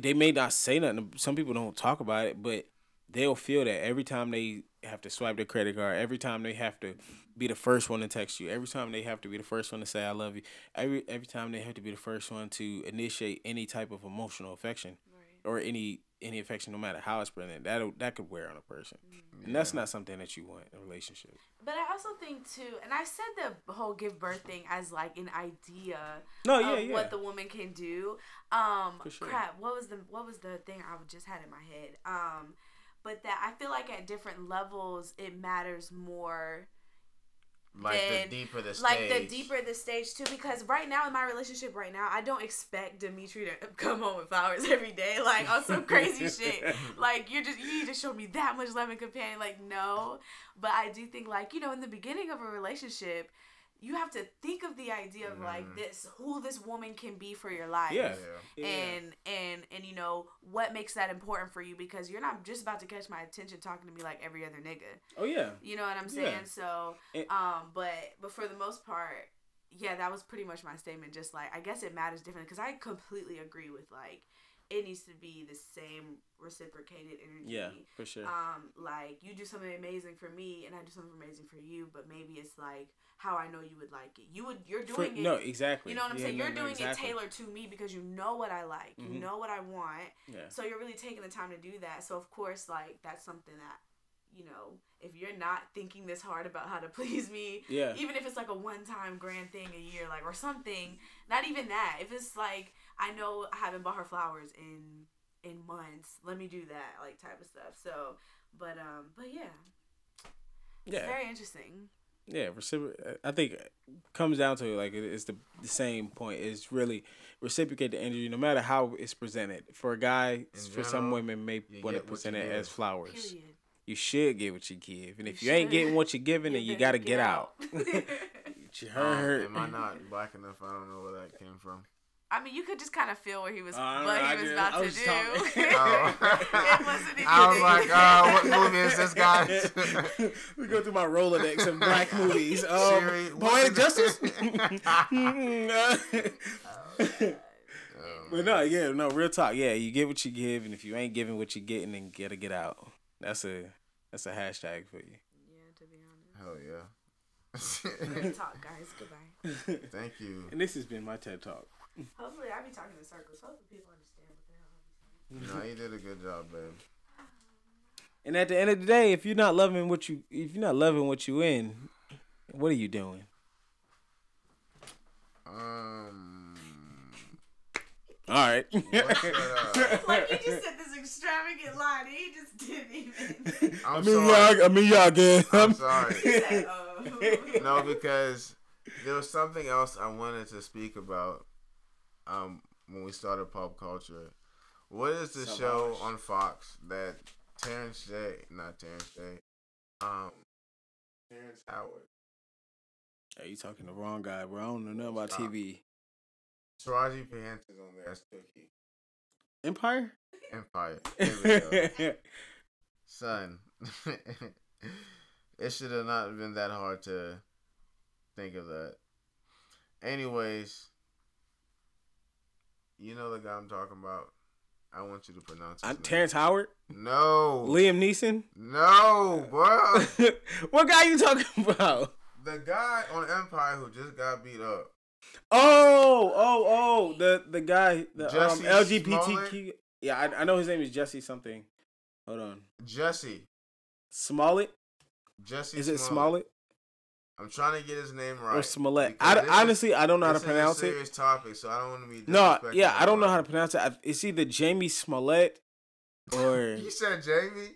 they may not say nothing. Some people don't talk about it, but they'll feel that every time they have to swipe their credit card, every time they have to be the first one to text you, every time they have to be the first one to say I love you, every every time they have to be the first one to initiate any type of emotional affection Right. or any any affection, no matter how it's presented, that that could wear on a person, and that's not something that you want in a relationship. But I also think too, and I said the whole give birth thing as like an idea No, of Oh, yeah, yeah. what the woman can do. Um, For sure. crap. What was the what was the thing I just had in my head? Um, but that I feel like at different levels it matters more. like Then, the deeper the stage. Like the deeper the stage too, because right now in my relationship right now, I don't expect Dimitri to [LAUGHS] come home with flowers every day, like on some crazy shit. [LAUGHS] Like you're just you need to show me that much love and companion. Like no, but I do think like you know in the beginning of a relationship, you have to think of the idea of like Mhm. this who this woman can be for your life. Yeah. Yeah. Yeah. And and and you know what makes that important for you because you're not just about to catch my attention talking to me like every other nigga. oh yeah, You know what I'm Yeah. saying? So, It- um, but but for the most part, yeah, that was pretty much my statement. Just like I guess it matters differently because I completely agree with like it needs to be the same reciprocated energy. yeah, for sure. Um, like you do something amazing for me and I do something amazing for you, but maybe it's like how I know you would like it. You would you're For- doing it. no, exactly. You know what I'm Yeah, saying? no, You're no, doing exactly. it tailored to me because you know what I like. You Mhm. know what I want. Yeah. So you're really taking the time to do that. So of course, like that's something that you know, if you're not thinking this hard about how to [LAUGHS] please me, Yeah. even if it's like a one time grand thing a year, like or something, not even that. If it's like I know I haven't bought her flowers in in months, let me do that, like type of stuff. So, but um, but yeah, it's Yeah. very interesting. Yeah, recipro- I think it comes down to like it's the, the same point. It's really reciprocate the energy, no matter how it's presented. For a guy, for some women may want to present it as flowers. Period. You should get what you give, and You if you ain't getting what you're giving, then you gotta get out. [LAUGHS] you Um, heard? am I not black enough? I don't know where that came from. I mean, you could just kind of feel where he was, Uh, what I he was just- about I to do. [LAUGHS] [LAUGHS] Oh. it wasn't I was like, [LAUGHS] uh, what movie is this, guy? we go through my Rolodex of black movies. Um, Siri, Poetic what- Justice. but no, yeah, no, real talk. Yeah, you get what you give, and if you ain't giving what you're getting, then gotta get out. That's a that's a hashtag for you. Yeah, to be honest. Hell yeah. Good talk, guys. Goodbye. Thank you. And this has been my TED talk. Hopefully, I be talking in circles. Hopefully, people understand what the hell I'm saying. No, you did a good job, babe. And at the end of the day, if you're not loving what you if you're not loving what you in, what are you doing? Um. All right. what's that, uh, [LAUGHS] Like, you just said this extravagant line, and he just didn't even. [LAUGHS] I'm I mean, sorry. y'all, I mean, y'all again. I'm sorry. Said, oh. No, because there was something else I wanted to speak about. Um, when we started pop culture, what is the show Savage. on Fox that Terrence J, not Terrence J, um, Terrence Howard, Hey, you talking the wrong guy, bro. I don't know nothing about Stop. TV. Taraji P Henson's on there Cookie Empire. Empire. [LAUGHS] There we go. Son, [LAUGHS] it should have not been that hard to think of that. Anyways, you know the guy I'm talking about. I want you to pronounce I'm. Terrence Howard, No, Liam Neeson. no, bro. [LAUGHS] what guy you talking [LAUGHS] about? the guy on Empire who just got beat up. Oh, oh, oh, the the guy, the um, LGBTQ. Smollett? Yeah, I, I know his name is Jesse something. Hold on, Jesse. Smollett. Jesse. Is it Smollett. Smollett I'm trying to get his name right. or Smollett? I, this honestly, I don't know how to this is a pronounce it. serious topic, so I don't want to be. No, yeah, I don't know how to pronounce it. I, it's either Jamie Smollett or [LAUGHS] You said Jamie.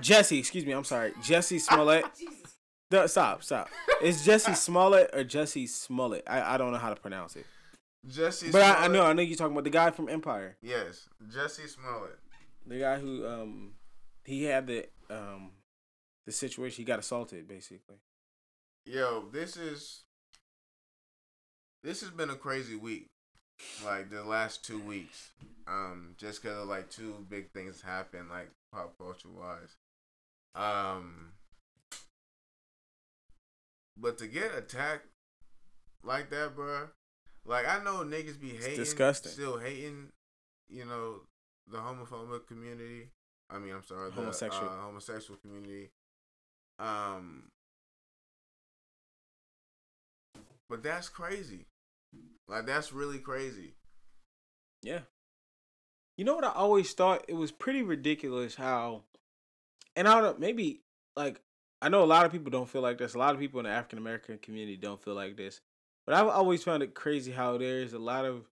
Jesse. Excuse me, I'm sorry, Jesse Smollett. [LAUGHS] Jesus. No, stop, stop. It's Jesse Smollett or Jesse Smollett. I, I don't know how to pronounce it. Jesse. But I, I know I know you're talking about the guy from Empire. Yes, Jesse Smollett. The guy who um he had the um the situation he got assaulted basically. Yo, this is this has been a crazy week. Like the last two weeks, um, just because of like two big things happened, like pop culture wise. Um, but to get attacked like that, bruh, like I know niggas be hating, disgusting. still hating, you know, the homophobic community. I mean, I'm sorry, the Homosexual. uh, homosexual community. Um, but that's crazy. Like that's really crazy. Yeah. You know what I always thought? It was pretty ridiculous how, and I don't maybe like I know a lot of people don't feel like this. A lot of people in the African American community don't feel like this. But I've always found it crazy how there's a lot of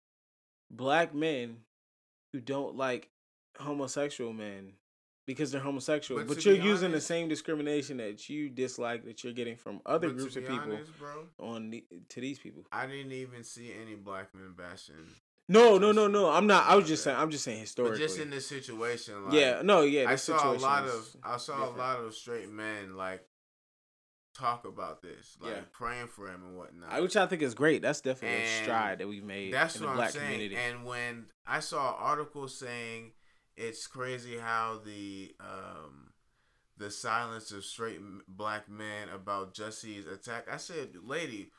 black men who don't like homosexual men because they're homosexual. But But, you're using the same discrimination that you dislike that you're getting from other groups of people honest, bro, on the, to these people. I didn't even see any black men bashing. No, no, no, no. I'm not. I was just saying. I'm just saying But historically. just in this situation, like, yeah, no, yeah. I saw a lot of I saw different. a lot of straight men like talk about this, like Yeah. praying for him and whatnot. I, which I think is great. That's definitely a stride that we've made That's in the what black I'm saying. community. And when I saw articles saying it's crazy how the um the silence of straight black men about Jesse's attack, I said, lady,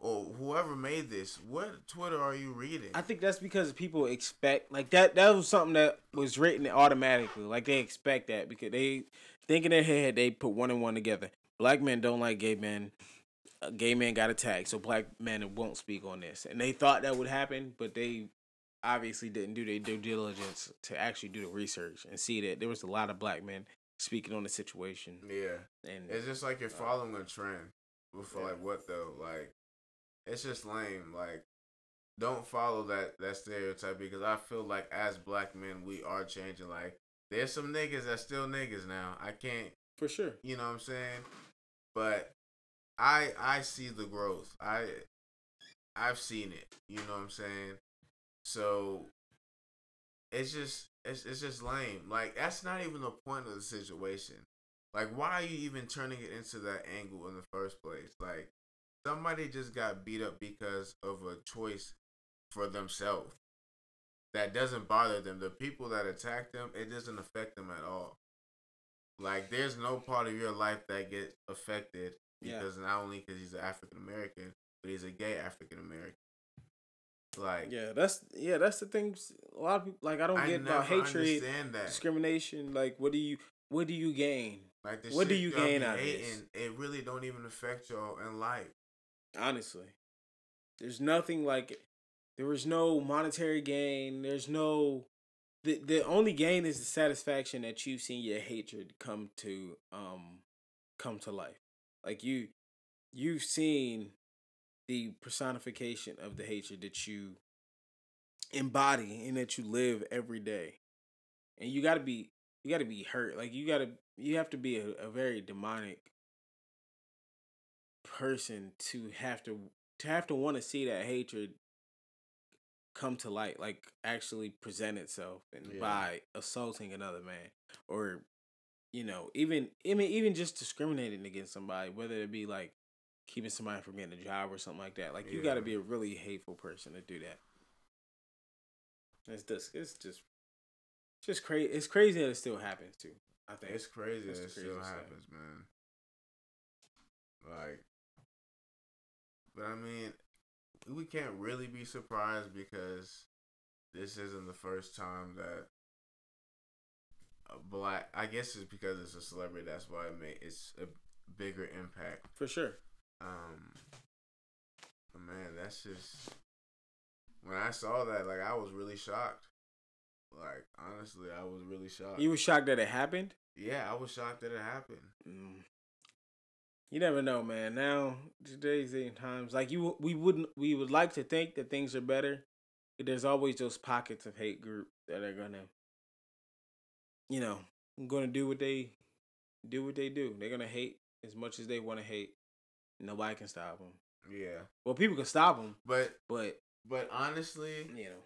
or whoever made this, what Twitter are you reading? I think that's because people expect like that. That was something that was written automatically. Like they expect that because they think in their head they put one and one together. Black men don't like gay men. Uh, gay men got attacked, so black men won't speak on this. And they thought that would happen, but they obviously didn't do their due diligence to actually do the research and see that there was a lot of black men speaking on the situation. Yeah. And It's just like you're uh, following a trend. For like what though? Like it's just lame. Like don't follow that that stereotype because I feel like as black men we are changing. Like there's some niggas that still niggas now. I can't for sure. you know what I'm saying? But I I see the growth. I I've seen it. You know what I'm saying? So it's just it's it's just lame. Like that's not even the point of the situation. Like why are you even turning it into that angle in the first place? Like somebody just got beat up because of a choice for themselves. That doesn't bother them. The people that attack them, it doesn't affect them at all. Like there's no part of your life that gets affected Yeah. because not only because he's an African American, but he's a gay African American. Like Yeah, that's yeah, that's the thing. A lot of people like I don't I get about hatred, discrimination. Like, what do you what do you gain? Like What do you gain out of this? It really don't even affect y'all in life. Honestly, there's nothing like there was no monetary gain. There's no the the only gain is the satisfaction that you've seen your hatred come to um come to life. Like you you've seen the personification of the hatred that you embody and that you live every day. And you got to be you got to be hurt. Like you got to you have to be a, a very demonic person to have to to have to want to see that hatred come to light like actually present itself and Yeah. by assaulting another man or you know even I mean even just discriminating against somebody whether it be like keeping somebody from getting a job or something like that like you got to be a really hateful person to do that it's just it's just just crazy it's crazy that it still happens too i think It's crazy that it still happens, man. Like, but I mean, we can't really be surprised because this isn't the first time that a black. I guess it's because it's a celebrity. That's why it made it's a bigger impact. for sure Um, but man, that's just when I saw that. Like, I was really shocked. Like, honestly, I was really shocked. you were shocked that it happened yeah, I was shocked that it happened. Mm. You never know, man. Now today's day and times, like you, we wouldn't, we would like to think that things are better. But there's always those pockets of hate group that are gonna, you know, gonna do what they do. What they do, they're gonna hate as much as they want to hate. Nobody can stop them. Yeah, Well, people can stop them, but but but honestly, you know,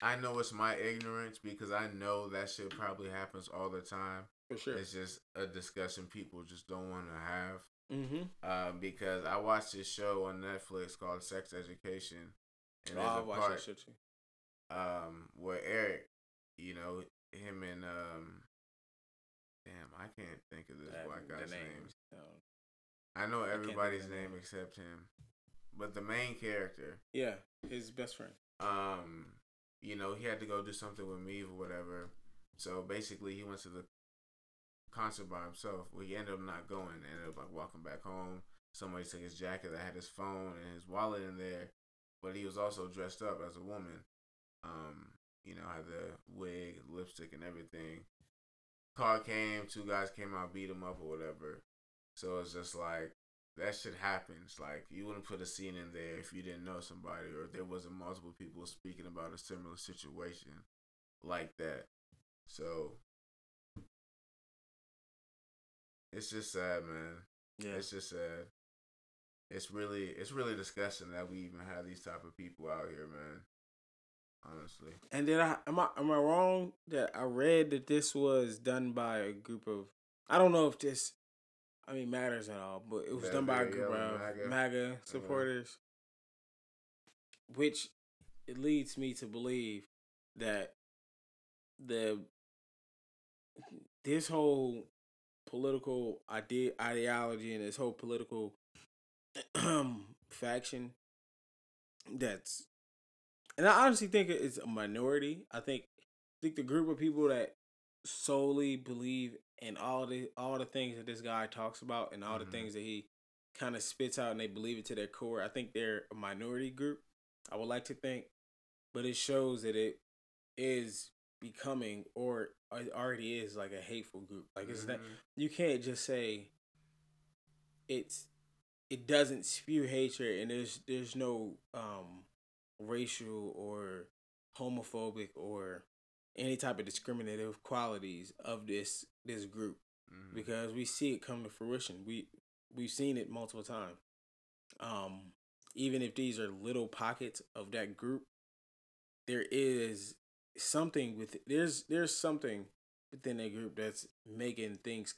I know it's my ignorance because I know that shit probably happens all the time. for sure. It's just a discussion people just don't want to have. Mm-hmm. Um, because I watched this show on Netflix called Sex Education, and Oh, there's a part um where Eric, you know, him and um, damn, I can't think of this That- black guy's name. names. I know can't think of everybody's the name except him, but the main character, yeah, his best friend. um, you know, he had to go do something with me or whatever. So basically, he went to the concert by himself. Well, he ended up not going. Ended up like walking back home. Somebody took his jacket that had his phone and his wallet in there, but he was also dressed up as a woman. Um, you know, had the wig, lipstick, and everything. Car came, two guys came out, beat him up or whatever. So it's just like that shit happens. Like you wouldn't put a scene in there if you didn't know somebody or if there wasn't multiple people speaking about a similar situation like that. So it's just sad, man. Yeah, It's just sad. It's really it's really disgusting that we even have these type of people out here, man. Honestly. And then I am I am I wrong that I read that this was done by a group of I don't know if this I mean matters and all, but it was done by a group of MAGA. MAGA, uh-huh. supporters. Which it leads me to believe that the this whole political idea ideology and this whole political [CLEARS THROAT] faction that's and I honestly think it's a minority. I think I think the group of people that solely believe in all the all the things that this guy talks about and all Mhm. the things that he kind of spits out and they believe it to their core. I think they're a minority group. I would like to think, but it shows that it is becoming or it already is like a hateful group. Like it's not Mhm. you can't just say it's it doesn't spew hatred and there's there's no um racial or homophobic or any type of discriminative qualities of this this group Mhm. because we see it come to fruition. We we've seen it multiple times. Um, even if these are little pockets of that group, there is something with there's there's something within that group that's making things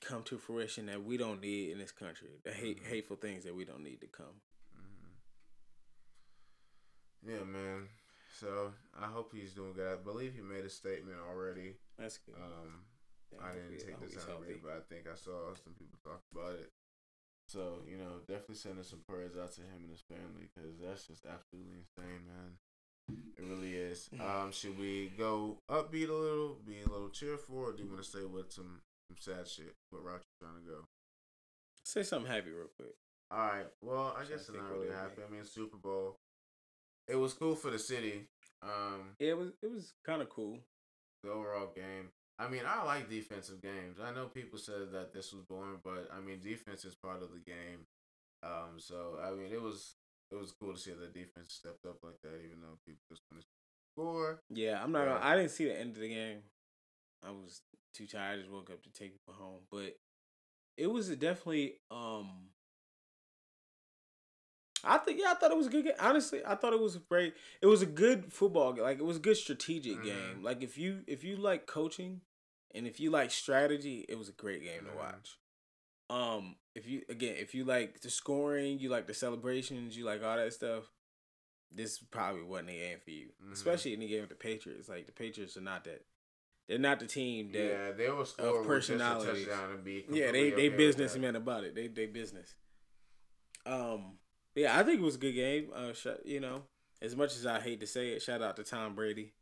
come to fruition that we don't need in this country. The hate Mhm. hateful things that we don't need to come. Mhm. Yeah, man. So I hope he's doing good. I believe he made a statement already. That's good. Um, I didn't take the time to read, but I think I saw some people talk about it. So you know, definitely sending some prayers out to him and his family because that's just absolutely insane, man. It really is. Um, should we go upbeat a little, be a little cheerful, or do you want to stay with some, some sad shit? What route you trying to go? Say something happy real quick. All right. Well, I guess it's not really happy. I mean, Super Bowl. It was cool for the city. Um, Yeah, it was it was kind of cool. the overall game. I mean, I like defensive games. I know people said that this was boring, but I mean, defense is part of the game. Um, so I mean, it was it was cool to see the defense stepped up like that, even though people just want to score. Yeah, I'm not. Gonna, I didn't see the end of the game. I was too tired. I just woke up to take people home. But it was definitely. um I think yeah, I thought it was a good game. Honestly, I thought it was a great. It was a good football. game. Like it was a good strategic Mhm. game. Like if you if you like coaching, and if you like strategy, it was a great game Mhm. to watch. Um, if you again, if you like the scoring, you like the celebrations, you like all that stuff, this probably wasn't the game for you. Mhm. Especially in the game with the Patriots. Like the Patriots are not that. They're not the team that. yeah, they were scoring with just a touchdown and be Yeah, they they okay businessmen about it. They they business. Um, yeah, I think it was a good game. Uh, sh- you know, as much as I hate to say it, shout out to Tom Brady.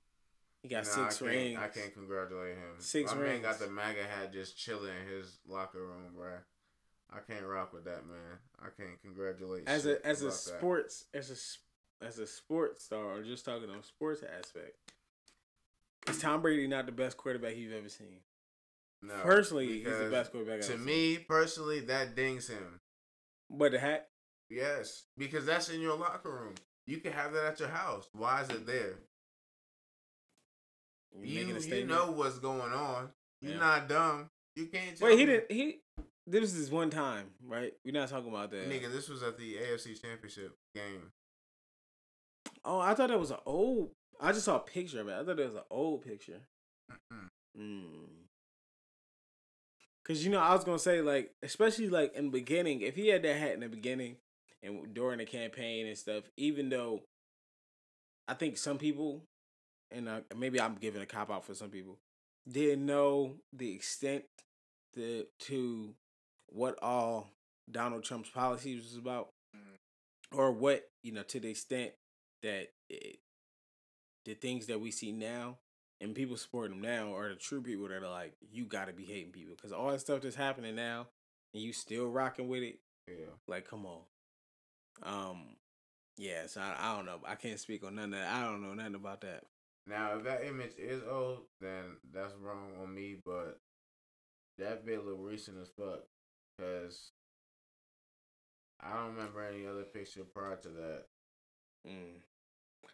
He got Nah, six I rings. I can't congratulate him. Six My man rings. got the MAGA hat just chilling in his locker room, bruh. I can't rock with that, man. I can't congratulate. as a as a about that. sports as a as a sports star, or just talking on sports aspect. Is Tom Brady not the best quarterback you've ever seen? No, Personally, he's the best quarterback I've To me personally, that dings him. But the hat, Yes, because that's in your locker room. You can have that at your house. Why is it there? you You you know what's going on. You're Yeah. not dumb. You can't. Wait, he me. didn't. He this is one time, right? We're not talking about that. Nigga, this was at the AFC Championship game. Oh, I thought that was an old. I just saw a picture of it. I thought it was an old picture. Mm-mm. Mm. Cause you know I was gonna say like especially like in the beginning if he had that hat in the beginning and during the campaign and stuff even though I think some people and uh, maybe I'm giving a cop out for some people didn't know the extent the to what all Donald Trump's policies was about or what you know to the extent that it, the things that we see now and people supporting him now are the true people that are like, you gotta be hating people because all that stuff that's happening now, and you still rocking with it. Yeah. Like, come on. Um, yeah. So I, I don't know. I can't speak on none of that. I don't know nothing about that. Now, if that image is old, then that's wrong on me. But that vid look recent as fuck. Cause I don't remember any other picture prior to that. Mm.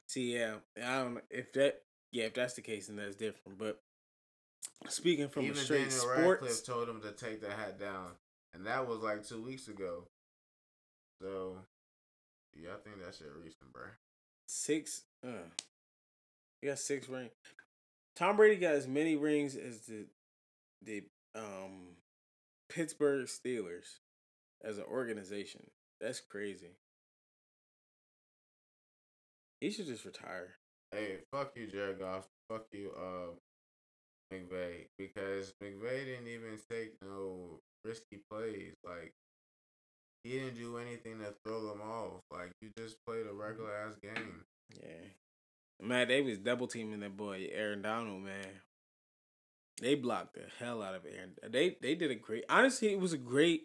See, yeah, I don't. If that, yeah, if that's the case, then that's different. But speaking from Even a straight Daniel Radcliffe told him to take the hat down, and that was like two weeks ago. So, yeah, I think that shit recent, bro. six, uh, he got six rings. Tom Brady got as many rings as the the um Pittsburgh Steelers as an organization. That's crazy. He should just retire. Hey, fuck you, Jared Goff. Fuck you, uh, McVay, because McVay didn't even take no risky plays. Like, he didn't do anything to throw them off. Like, you just played a mm-hmm. regular ass game. Yeah. Man, they was double teaming that boy Aaron Donald, man. They blocked the hell out of Aaron. They they did a great. Honestly, it was a great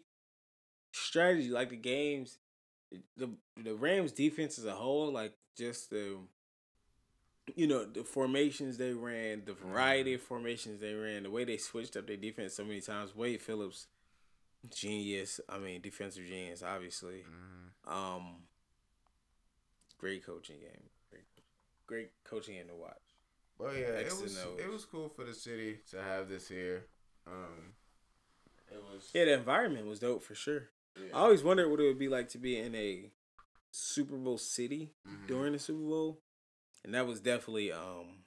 strategy. Like the games, the the Rams defense as a whole, like just the you know, the formations they ran, the variety mm-hmm. of formations they ran, the way they switched up their defense so many times. Wade Phillips, genius. I mean, defensive genius, obviously. Mhm. Um, great coaching game. Great, great coaching game to watch. But yeah, it was it was cool for the city to have this here. Um, it was Yeah, the environment was dope for sure. yeah. I always wondered what it would be like to be in a Super Bowl city Mhm. during the Super Bowl, and that was definitely um.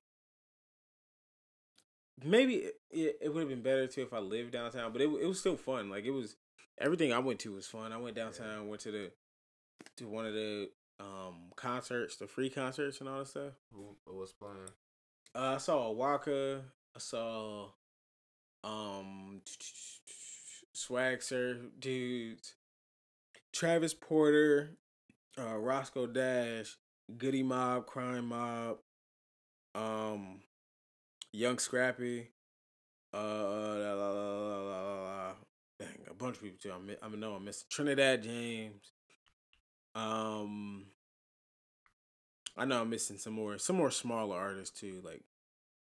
Maybe it, it, it would have been better too if I lived downtown, but it it was still fun. Like it was everything I went to was fun. I went downtown, went to the to one of the um concerts, the free concerts and all that stuff. Who, who was playing? Uh, I saw Waka. I saw um Swag Surf dudes, Travis Porter, uh, Roscoe Dash, Goodie Mob, Crime Mob, um, Young Scrappy, uh, la, la, la, la, dang, a bunch of people too. I'm, I know I'm missing Trinidad James. Um, I know I'm missing some more, some more smaller artists too, like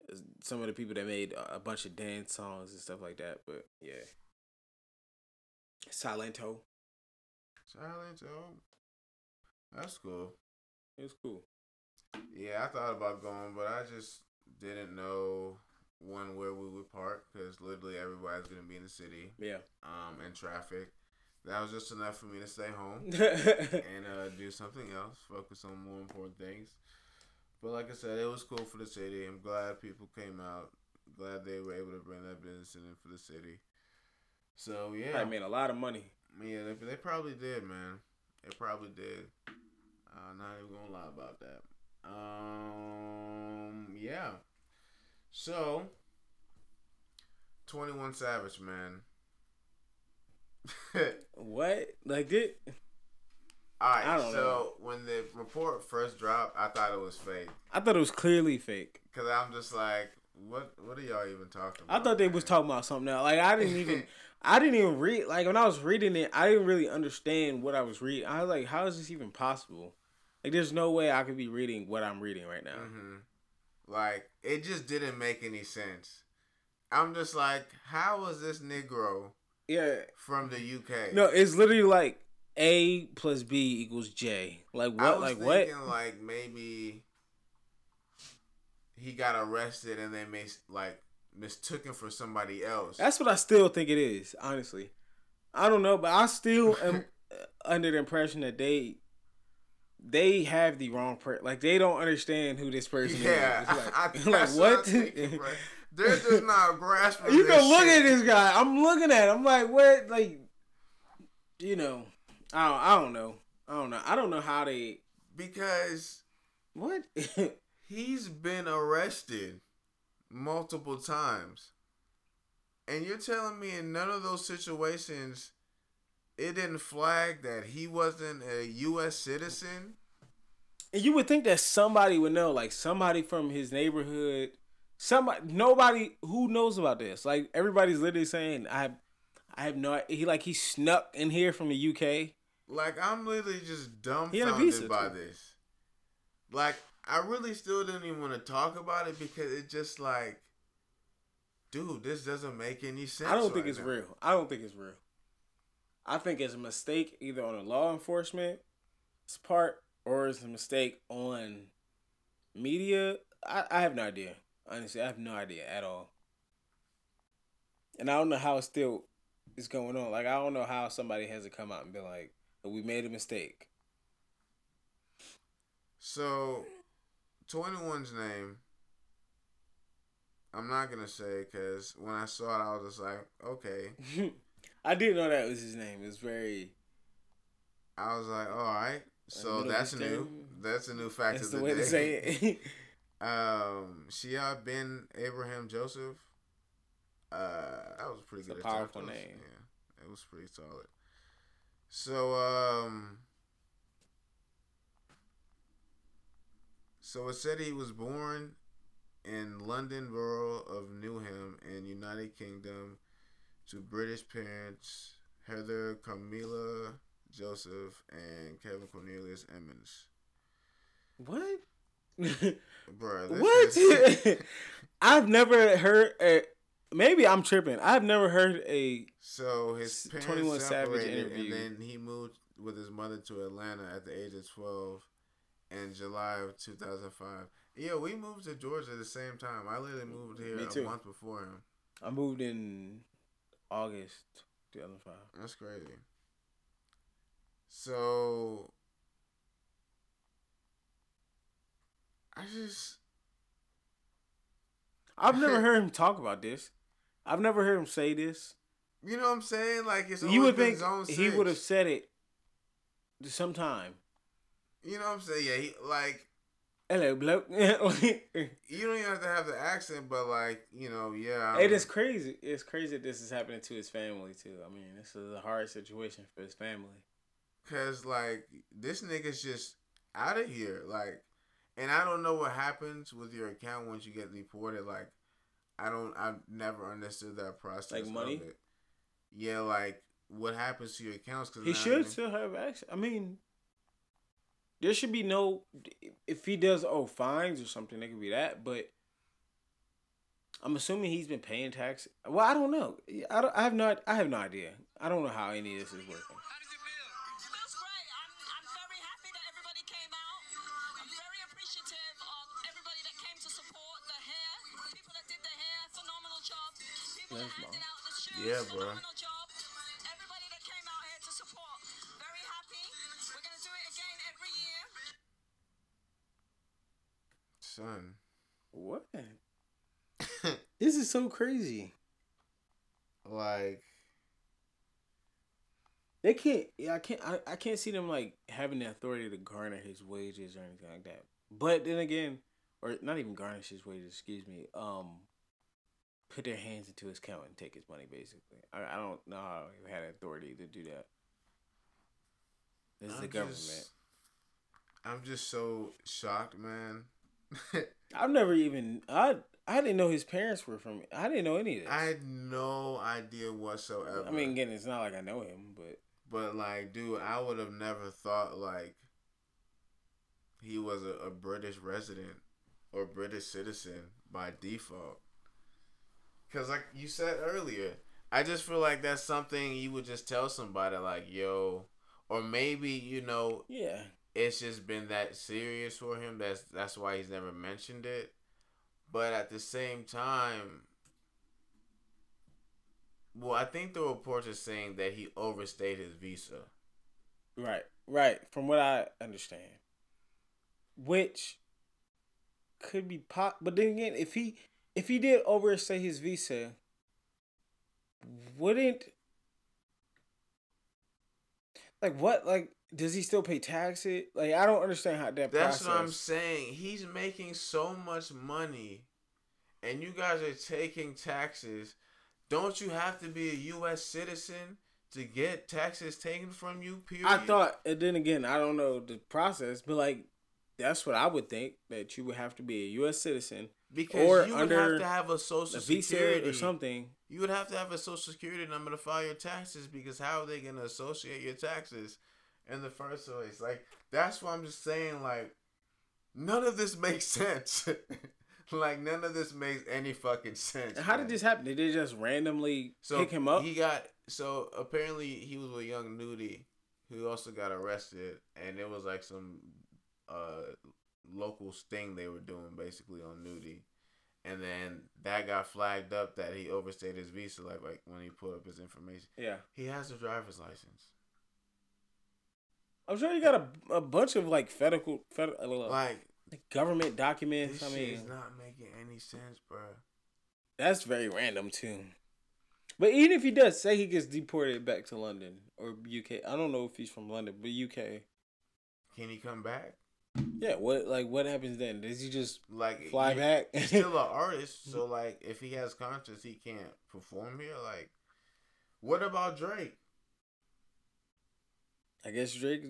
uh, some of the people that made a bunch of dance songs and stuff like that. But yeah, Silento, Silent Joe. That's cool. It's cool. Yeah, I thought about going, but I just didn't know one where we would park because literally everybody's gonna be in the city, Yeah. um, in traffic. That was just enough for me to stay home [LAUGHS] and uh, do something else, focus on more important things. But like I said, it was cool for the city. I'm glad people came out. Glad they were able to bring that business in for the city. So yeah, I made a lot of money. yeah, they, they probably did, man. They probably did. I'm not even gonna lie about that. Um, yeah. So, Twenty One Savage, man. [LAUGHS] What? Like it? All right. So know. when the report first dropped, I thought it was fake I thought it was clearly fake. because I'm just like, what? What are y'all even talking about? I thought they was talking about something else. Like I didn't even, [LAUGHS] I didn't even read. Like when I was reading it, I didn't really understand what I was reading. I was like, how is this even possible? Like there's no way I could be reading what I'm reading right now. hmm Like it just didn't make any sense. I'm just like, how was this Negro Yeah. from the UK? No, it's literally like A plus B equals J. Like what? was Like what? like maybe he got arrested and they may like mistook him for somebody else. That's what I still think it is. Honestly, I don't know, but I still am [LAUGHS] under the impression that they they have the wrong person. Like they don't understand who this person yeah, is. Like, [LAUGHS] I, like what? Thinking. [LAUGHS] They're just not grasping. you can look shit. at this guy. I'm looking at. Him. I'm like, what? Like, you know, I don't, I don't know. I don't know. I don't know how they. because What? [LAUGHS] he's been arrested multiple times. And you're telling me in none of those situations it didn't flag that he wasn't a US citizen? And you would think that somebody would know, like somebody from his neighborhood, somebody, nobody who knows about this. Like everybody's literally saying, I, I have no. He like he snuck in here from the UK. Like I'm literally just He had a visa, dumbfounded by too. this. Like I really still didn't even want to talk about it because it just like dude, this doesn't make any sense. I don't think right it's now. real. I don't think it's real. I think it's a mistake either on the law enforcement's part or it's a mistake on media. I, I have no idea. Honestly, I have no idea at all. And I don't know how it still is going on. Like I don't know how somebody hasn't come out and been like, oh, "We made a mistake." So, 21's name, I'm not gonna say because when I saw it, I was just like, okay. [LAUGHS] I didn't know that was his name. It was very. I was like, all right. So that's Eastern. new. That's a new fact That's of the the, way day. to say [LAUGHS] it. Um, Shéyaa bin Abraham Joseph. Uh, that was pretty It's a good. powerful. It was- name. Yeah, it was pretty solid. So, um, so it said he was born in London borough of Newham in United Kingdom to British parents Heather Camilla Joseph and Kevin Cornelius Emmons. what? [LAUGHS] Bro, what? [LAUGHS] I've never heard. A, maybe I'm tripping. I've never heard a. so his parents 21 Savage separated, and then he moved with his mother to Atlanta at the age of twelve in July of two thousand five. Yeah, we moved to Georgia at the same time. I literally moved here a month before him. I moved in August 2005. That's crazy. So I just I've never [LAUGHS] heard him talk about this. I've never heard him say this. you know what I'm saying? Like it's you would think he would have said it sometime. You know what I'm saying? Yeah, he like Hello, [LAUGHS] bloke. you don't even have to have the accent, but like you know, yeah. is crazy. It's crazy that this is happening to his family too. I mean, this is a hard situation for his family. Cause like this nigga's just out of here. Like, and I don't know what happens with your account once you get deported. Like, I don't. I've never understood that process. Like money? It. Yeah, like what happens to your accounts? Cause He should they- still have access. I mean, there should be no. If he does owe fines or something, it could be that. But I'm assuming he's been paying tax. Well, I don't know. I, don't, I have not. I have no idea. I don't know how any of this is working. How does son. What? [LAUGHS] This is so crazy. like They can't. Yeah, I can't. I, I can't see them like having the authority to garner his wages or anything like that. But then again, or not even garnish his wages. Excuse me. Um, put their hands into his account and take his money. Basically, I, I don't know how he had authority to do that. This is I'm the government. just- I'm just so shocked, man. [LAUGHS] I've never even. I I didn't know his parents were from. I didn't know any of this. I had no idea whatsoever. I mean, again, it's not like I know him, but But like, dude, I would have never thought like he was a, a British resident or British citizen by default. Cause like you said earlier, I just feel like that's something you would just tell somebody like, yo, or maybe you know yeah, it's just been that serious for him. That's that's why he's never mentioned it. But at the same time, well, I think the reports are saying that he overstayed his visa. right, right. From what I understand, which could be pop. But then again, if he if he did overstay his visa, wouldn't like what like does he still pay taxes? Like I don't understand how that. That's process. what I'm saying. He's making so much money, and you guys are taking taxes. Don't you have to be a U.S. citizen to get taxes taken from you? Period. I thought, and then again, I don't know the process, but like that's what I would think that you would have to be a U.S. citizen, because or you would have to have a social a security or something. You would have to have a social security number to file your taxes because how are they gonna associate your taxes in the first place? Like that's why I'm just saying like none of this makes [LAUGHS] sense. like none of this makes any fucking sense. How did this happen? Did they just randomly so pick him up? He got so apparently he was with Young Nudy, who also got arrested, and it was like some uh local sting they were doing basically on Nudy. And then that got flagged up that he overstayed his visa, like like when he put up his information. yeah, He has a driver's license. I'm sure you got a, a bunch of like federal federal uh, uh, Like government documents. this I mean, is not making any sense, bro. that's very random too. But even if he does, say he gets deported back to London or UK, I don't know if he's from London, but UK. Can he come back? Yeah, what like what happens then? Does he just Like fly he- back? He's still an [LAUGHS] artist, so like if he has conscience, he can't perform here. Like, what about Drake? I guess Drake,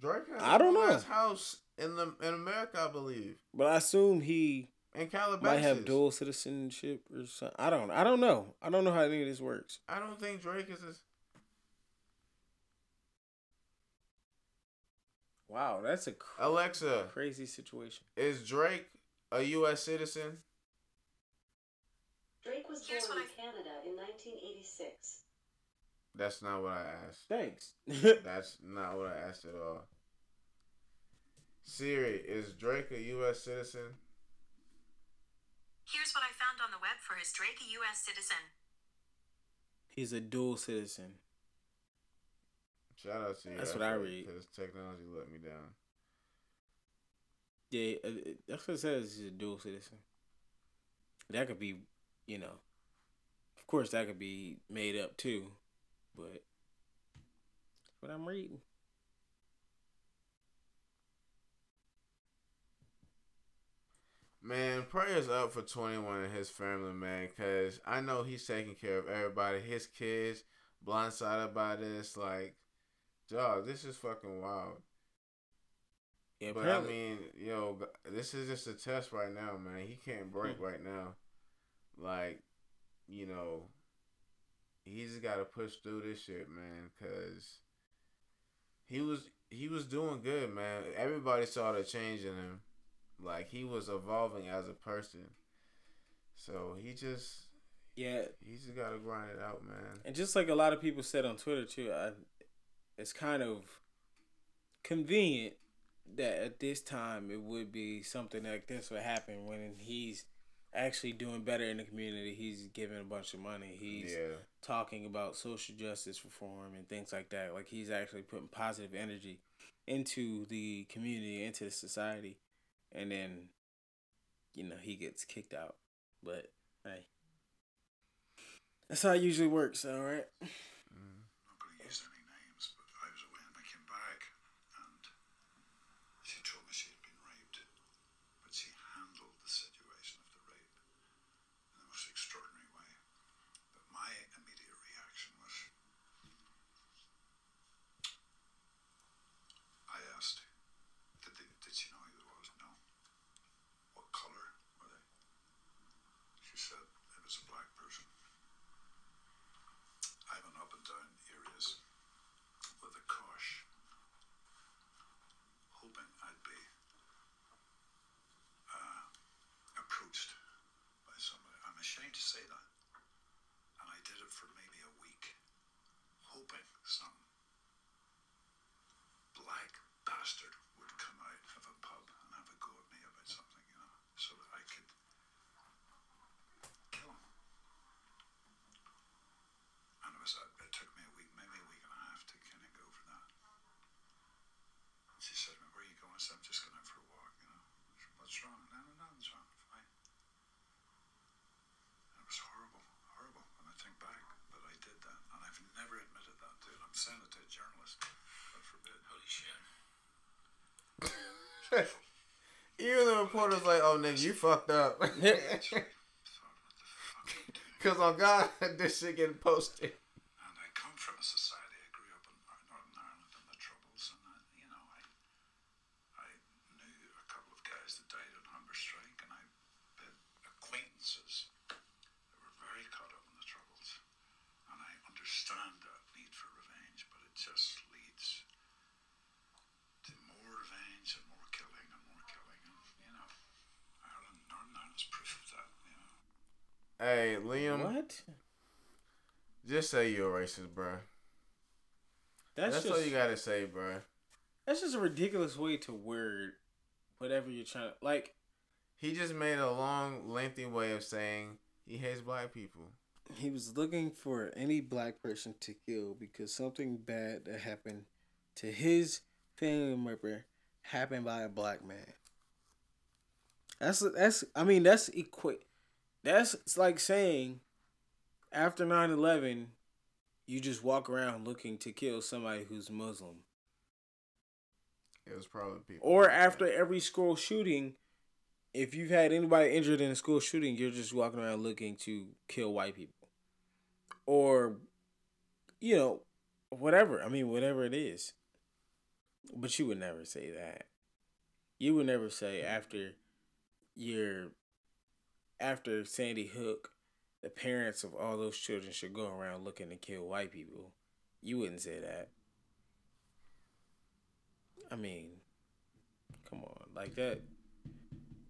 Drake has I don't a know. nice house in the in America, I believe, but I assume he in Calabasas. might have dual citizenship or something. I don't. I don't know. I don't know how any of this works. I don't think Drake is. A, Wow, that's a cr- Alexa, crazy situation. is Drake a U.S. citizen? Drake was Here's born what in Canada in 1986. That's not what I asked. Thanks. [LAUGHS] That's not what I asked at all. Siri, is Drake a U.S. citizen? Here's what I found on the web for his Drake a U.S. citizen? He's a dual citizen. Shout out to you. That's what I read. Because technology let me down. Yeah, uh, uh, that's what it says. He's a dual citizen. That could be, you know, of course, that could be made up too, but that's what I'm reading. Man, prayers up for 21 and his family, man, because I know he's taking care of everybody. His kids, blindsided by this. Like, dog, this is fucking wild. Yeah, But I mean, yo, this is just a test right now, man. He can't break hmm. right now. Like, you know, he just got to push through this shit, man, because he was he was doing good, man. Everybody saw the change in him. Like he was evolving as a person. So he just yeah, he just got to grind it out, man. and just like a lot of people said on Twitter too, I, it's kind of convenient that at this time it would be something like this would happen when he's actually doing better in the community. He's giving a bunch of money. He's Yeah. talking about social justice reform and things like that. Like he's actually putting positive energy into the community, into the society, and then you know he gets kicked out. But hey, that's how it usually works. All right. not going to use any names, but I was away and I came back, and she told me she had been raped, but she handled the situation of the rape in the most extraordinary way. But my immediate reaction was, I asked, did they, did she know who it was? No. What color were they? She said it was a black person. I went up and down areas with a cosh, hoping I'd be uh, approached by somebody. I'm ashamed to say that. And I did it for maybe a week, hoping some black bastard would come out of a pub and have a go at me about something, you know, so that I could kill him. And it was a, it took me a week, maybe a week and a half to kind of go over that. And she said, "Where are you going?" I said, "I'm just going out for a walk." You know, I said, what's wrong? No, no, nothing's wrong. Fine. And it was horrible, horrible when I think back that I did that, and I've never admitted that to it. I'm saying it to a journalist. God forbid. Holy shit. Even the reporter's like, "Oh, nigga, you fucked up." Thought, what the fuck are you doing? Cause on God, [LAUGHS] this shit getting posted. And I come from a society. I grew up in Northern Ireland in the Troubles, and I, you know, I, I knew a couple of guys that died on hunger strike, and I had acquaintances that were very caught up in the Troubles, and I understand that need for revenge, but it just leads to more revenge and more killing and more killing, and you know, Ireland, Northern Ireland's proof of that, you know. Hey, Liam, What? Just say you're a racist, bro. That's, That's, just all you gotta say, bro. that's just a ridiculous way to word whatever you're trying to like. He just made a long, lengthy way of saying he hates black people. He was looking for any black person to kill because something bad that happened to his family member happened by a black man. That's that's I mean that's equate that's it's like saying after 9/11 you just walk around looking to kill somebody who's Muslim. It was probably people. Or after every school shooting, if you've had anybody injured in a school shooting, you're just walking around looking to kill white people. Or, you know, whatever. I mean, whatever it is. But you would never say that. You would never say after your after Sandy Hook, the parents of all those children should go around looking to kill white people. You wouldn't say that. I mean, come on, like that.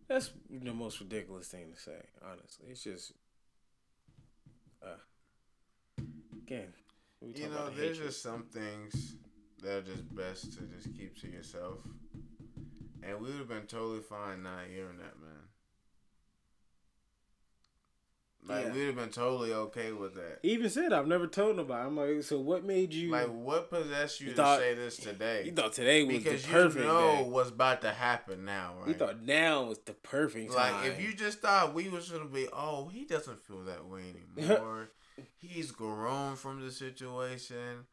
That's the most ridiculous thing to say. Honestly, it's just. Uh, again, You know, the there's hatred. just some things that are just best to just keep to yourself. And we would have been totally fine not hearing that, man. Like Yeah. we'd have been totally okay with that. He even said, "I've never told nobody." I'm like, so what made you? Like what possessed you, You to thought- say this today? you thought today was because the you perfect know day. what's about to happen now, right? You thought now was the perfect time. Like if you just thought we was gonna be, oh, he doesn't feel that way anymore. [LAUGHS] He's grown from the situation.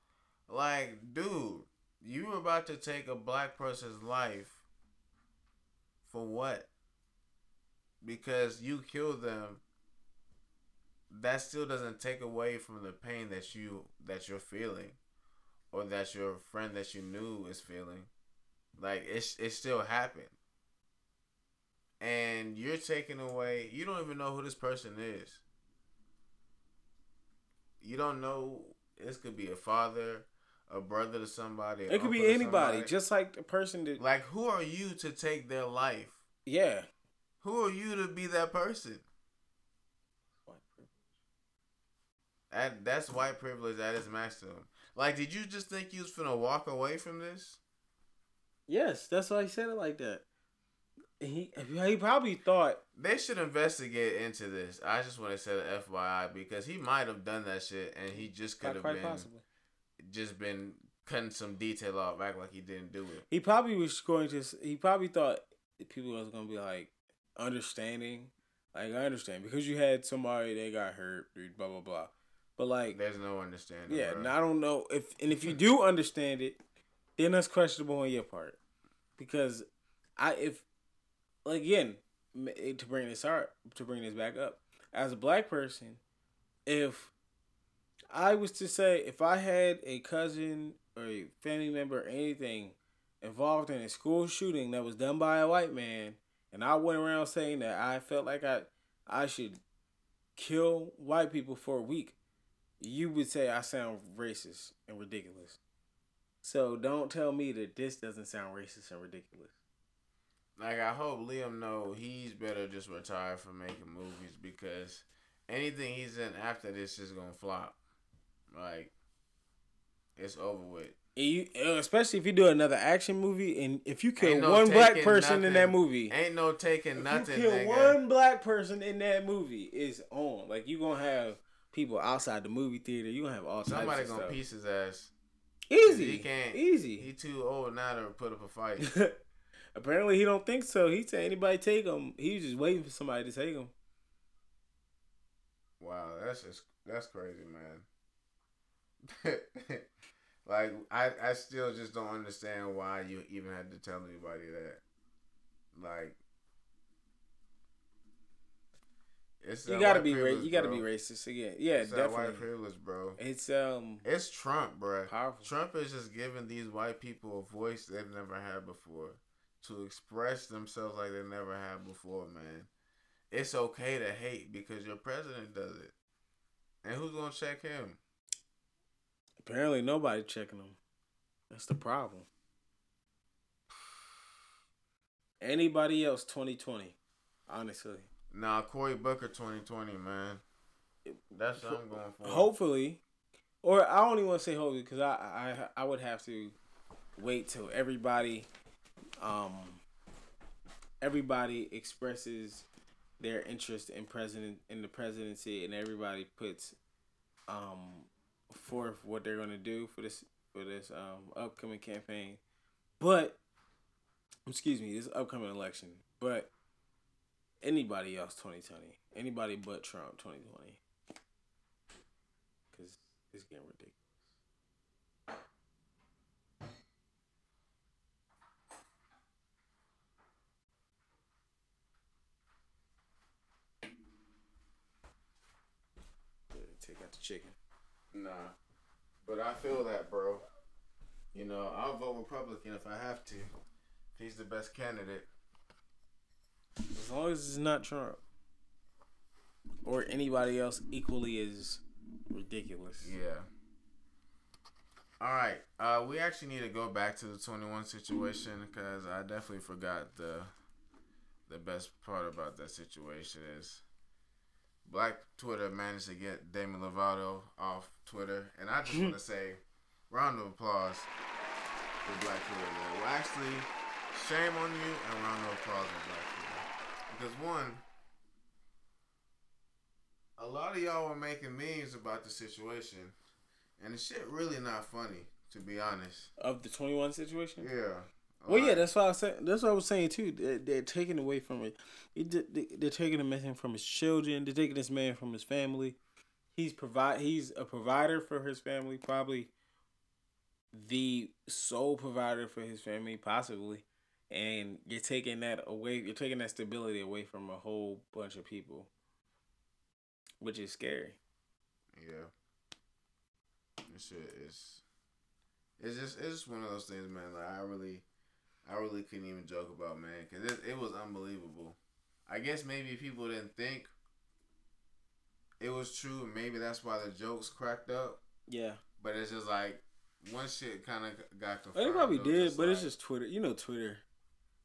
Like, dude, you were about to take a black person's life for what? Because you killed them. That still doesn't take away from the pain that you that you're feeling, or that your friend that you knew is feeling. Like it's it still happened and you're taking away you don't even know who this person is you don't know this could be a father a brother to somebody it could be anybody, just like the person that. like who are you to take their life yeah. who are you to be that person That that's white privilege at its maximum like did you just think you was gonna walk away from this Yes, that's why he said it like that. He he probably thought they should investigate into this i just want to say the fyi because he might have done that shit and he just could have been possibly. just been cutting some detail off, act like he didn't do it. He probably was going to. He probably thought people was gonna be like understanding. Like I understand because you had somebody that got hurt, blah blah blah. But like, There's no understanding. yeah, bro. and I don't know if and if you [LAUGHS] do understand it, then that's questionable on your part because I if like again eh, to bring this out to bring this back up as a black person, if I was to say if I had a cousin or a family member or anything involved in a school shooting that was done by a white man, and I went around saying that I felt like I I should kill white people for a week, you would say I sound racist and ridiculous. So don't tell me that this doesn't sound racist and ridiculous. Like I hope Liam know he's better just retire from making movies because anything he's in after this is gonna flop. Like it's over with. And you, especially if you do another action movie, and if you kill no one black person in that movie, Ain't no taking if nothing. you kill nigga. one black person in that movie, it's on. Like you gonna have people outside the movie theater. You gonna have all Somebody types of gonna stuff. piece his ass. Easy, He can't. easy. He too old now to put up a fight. [LAUGHS] Apparently, he don't think so. He said anybody take him. He was just waiting for somebody to take him. Wow, that's just that's crazy, man. [LAUGHS] like I I still just don't understand why you even had to tell anybody that. Like it's You gotta be ra- you gotta bro. be racist again. Yeah, It's that white definitely. privilege, bro. It's um It's Trump, bro. Powerful. Trump is just giving these white people a voice they've never had before to express themselves like they never had before, man. It's okay to hate because your president does it. And who's gonna check him? apparently nobody checking him. That's the problem. [SIGHS] Anybody else 2020, honestly. Nah, Cory Booker 2020, man. That's what I'm going for. Hopefully, or I don't even want to say hopefully because I, I I would have to wait till everybody, um, everybody expresses their interest in president in the presidency and everybody puts um forth what they're gonna do for this for this um upcoming campaign, but excuse me this upcoming election, but anybody else 2020, anybody but Trump 2020 because it's getting ridiculous. Take out the chicken. Nah. But I feel that, bro. You know, I'll vote Republican if I have to. He's the best candidate. As long as it's not Trump or anybody else equally as ridiculous. Yeah. All right. Uh, we actually need to go back to the 21 situation because I definitely forgot the the best part about that situation is Black Twitter managed to get Demi Lovato off Twitter, and I just want to [LAUGHS] say, round of applause for Black Twitter. Man. Well, actually, shame on you and round of applause for Black Twitter because one. A lot of y'all were making memes about the situation, and the shit really not funny, to be honest. Of the twenty one situation. Yeah. Well, yeah, that's what I was saying. That's what I was saying too. They're, they're taking away from it. It they- They're taking a man from his children. They're taking this man from his family. He's provide. He's a provider for his family. Probably the sole provider for his family, possibly. And you're taking that away. You're taking that stability away from a whole bunch of people, which is scary. Yeah. This shit is. It's just it's just one of those things, man. Like I really, I really couldn't even joke about, man, because it it was unbelievable. I guess maybe people didn't think it was true, and maybe that's why the jokes cracked up. Yeah. But it's just like one shit kind of got confirmed. They probably it did, but it's just Twitter. You know, Twitter.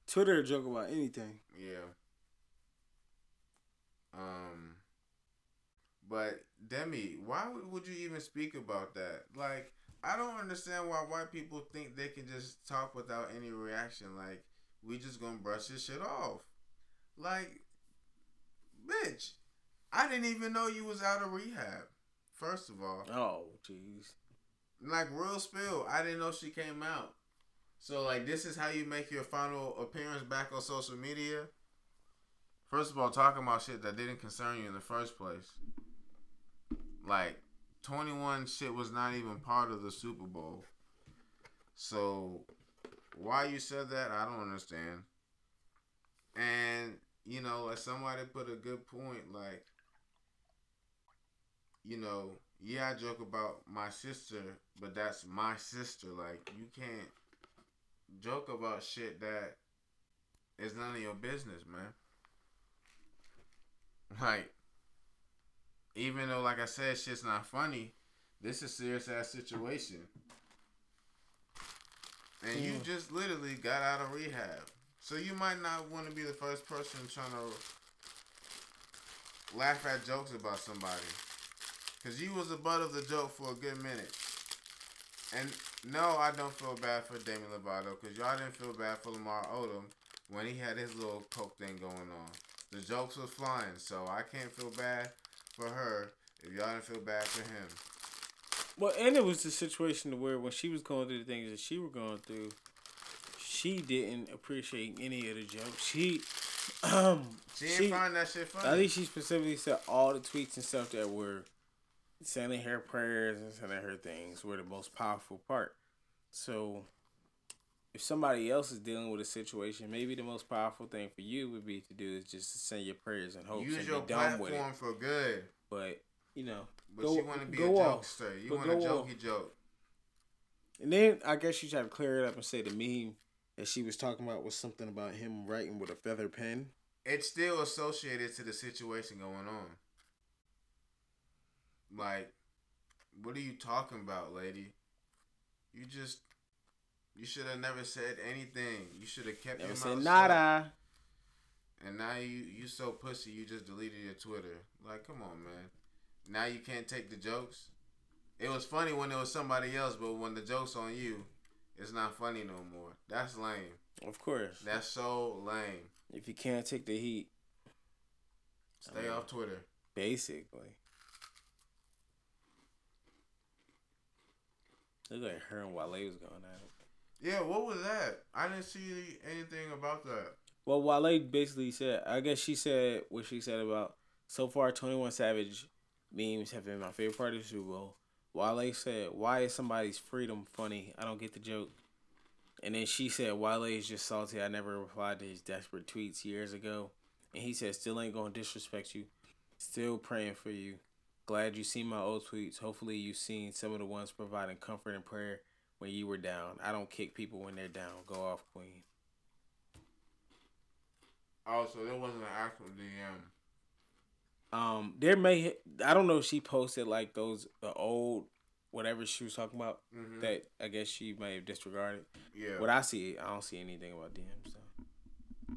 Twitter joke about anything. Yeah. Um. But Demi, why would, you even speak about that? Like, I don't understand why white people think they can just talk without any reaction. Like, we just gonna brush this shit off. Like, bitch, I didn't even know you was out of rehab. First of all, Oh, jeez. like real spill, I didn't know she came out. So like this is how you make your final appearance back on social media. First of all, talking about shit that didn't concern you in the first place. Like 21 shit was not even part of the Super Bowl. So why you said that, I don't understand. And you know, like somebody put a good point like you know, yeah, I joke about my sister, but that's my sister. Like, you can't joke about shit that is none of your business, man. [LAUGHS] Like, even though, like I said, shit's not funny, this is serious ass situation. And you Mm. just literally got out of rehab. So you might not want to be the first person trying to laugh at jokes about somebody. Cause you was the butt of the joke for a good minute. And no, I don't feel bad for Demi Lovato, cause y'all didn't feel bad for Lamar Odom when he had his little coke thing going on. The jokes was flying, so I can't feel bad for her if y'all didn't feel bad for him. Well, and it was the situation where when she was going through the things that she was going through, she didn't appreciate any of the jokes. She, [CLEARS THROAT] um, She didn't she- find that shit funny. I think she specifically said all the tweets and stuff that were sending her prayers and sending her things were the most powerful part. So, if somebody else is dealing with a situation, maybe the most powerful thing for you would be to do is just to send your prayers and hopes Use and your be done with it. platform for good. But you know, But Go- you want to be a go off. You want a go off. jokey joke. And then I guess she tried to clear it up and say the meme that she was talking about was something about him writing with a feather pen. it's still associated to the situation going on. Like, what are you talking about, lady? You just, you should have never said anything. You should have kept Never your mouth nada. shut. And now you, you so pussy. You just deleted your Twitter. Like, come on, man. Now you can't take the jokes. It was funny when it was somebody else, but when the joke's on you, it's not funny no more. That's lame. Of course. That's so lame. If you can't take the heat, Stay mean- off Twitter. basically. Look like her and Wale was going at it. Yeah, what was that? I didn't see anything about that. Well, Wale basically said, I guess she said what she said about so far 21 Savage memes have been my favorite part of the Super Bowl. Wale said, Why is somebody's freedom funny? I don't get the joke. And then she said, Wale is just salty. I never replied to his desperate tweets years ago. And he said, Still ain't gonna disrespect you. Still praying for you. Glad you seen my old tweets. Hopefully you've seen some of the ones providing comfort and prayer when you were down. I don't kick people when they're down. Go off, Queen. Oh, so there wasn't an actual DM. Um, there may I don't know if she posted like those the old whatever she was talking about Mhm. that I guess she may have disregarded. Yeah. What I see, I don't see anything about DMs. So.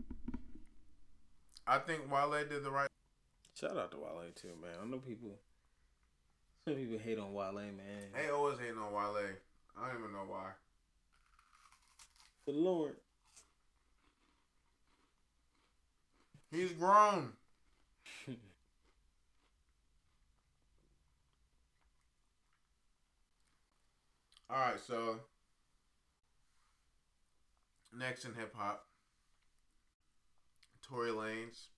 I think Wale did the right. Shout out to Wale too, man. I know people. Some people hate on Wale, man. They always hating on Wale. I don't even know why. For the Lord. He's grown. [LAUGHS] All right, so next in hip hop, Tory Lanez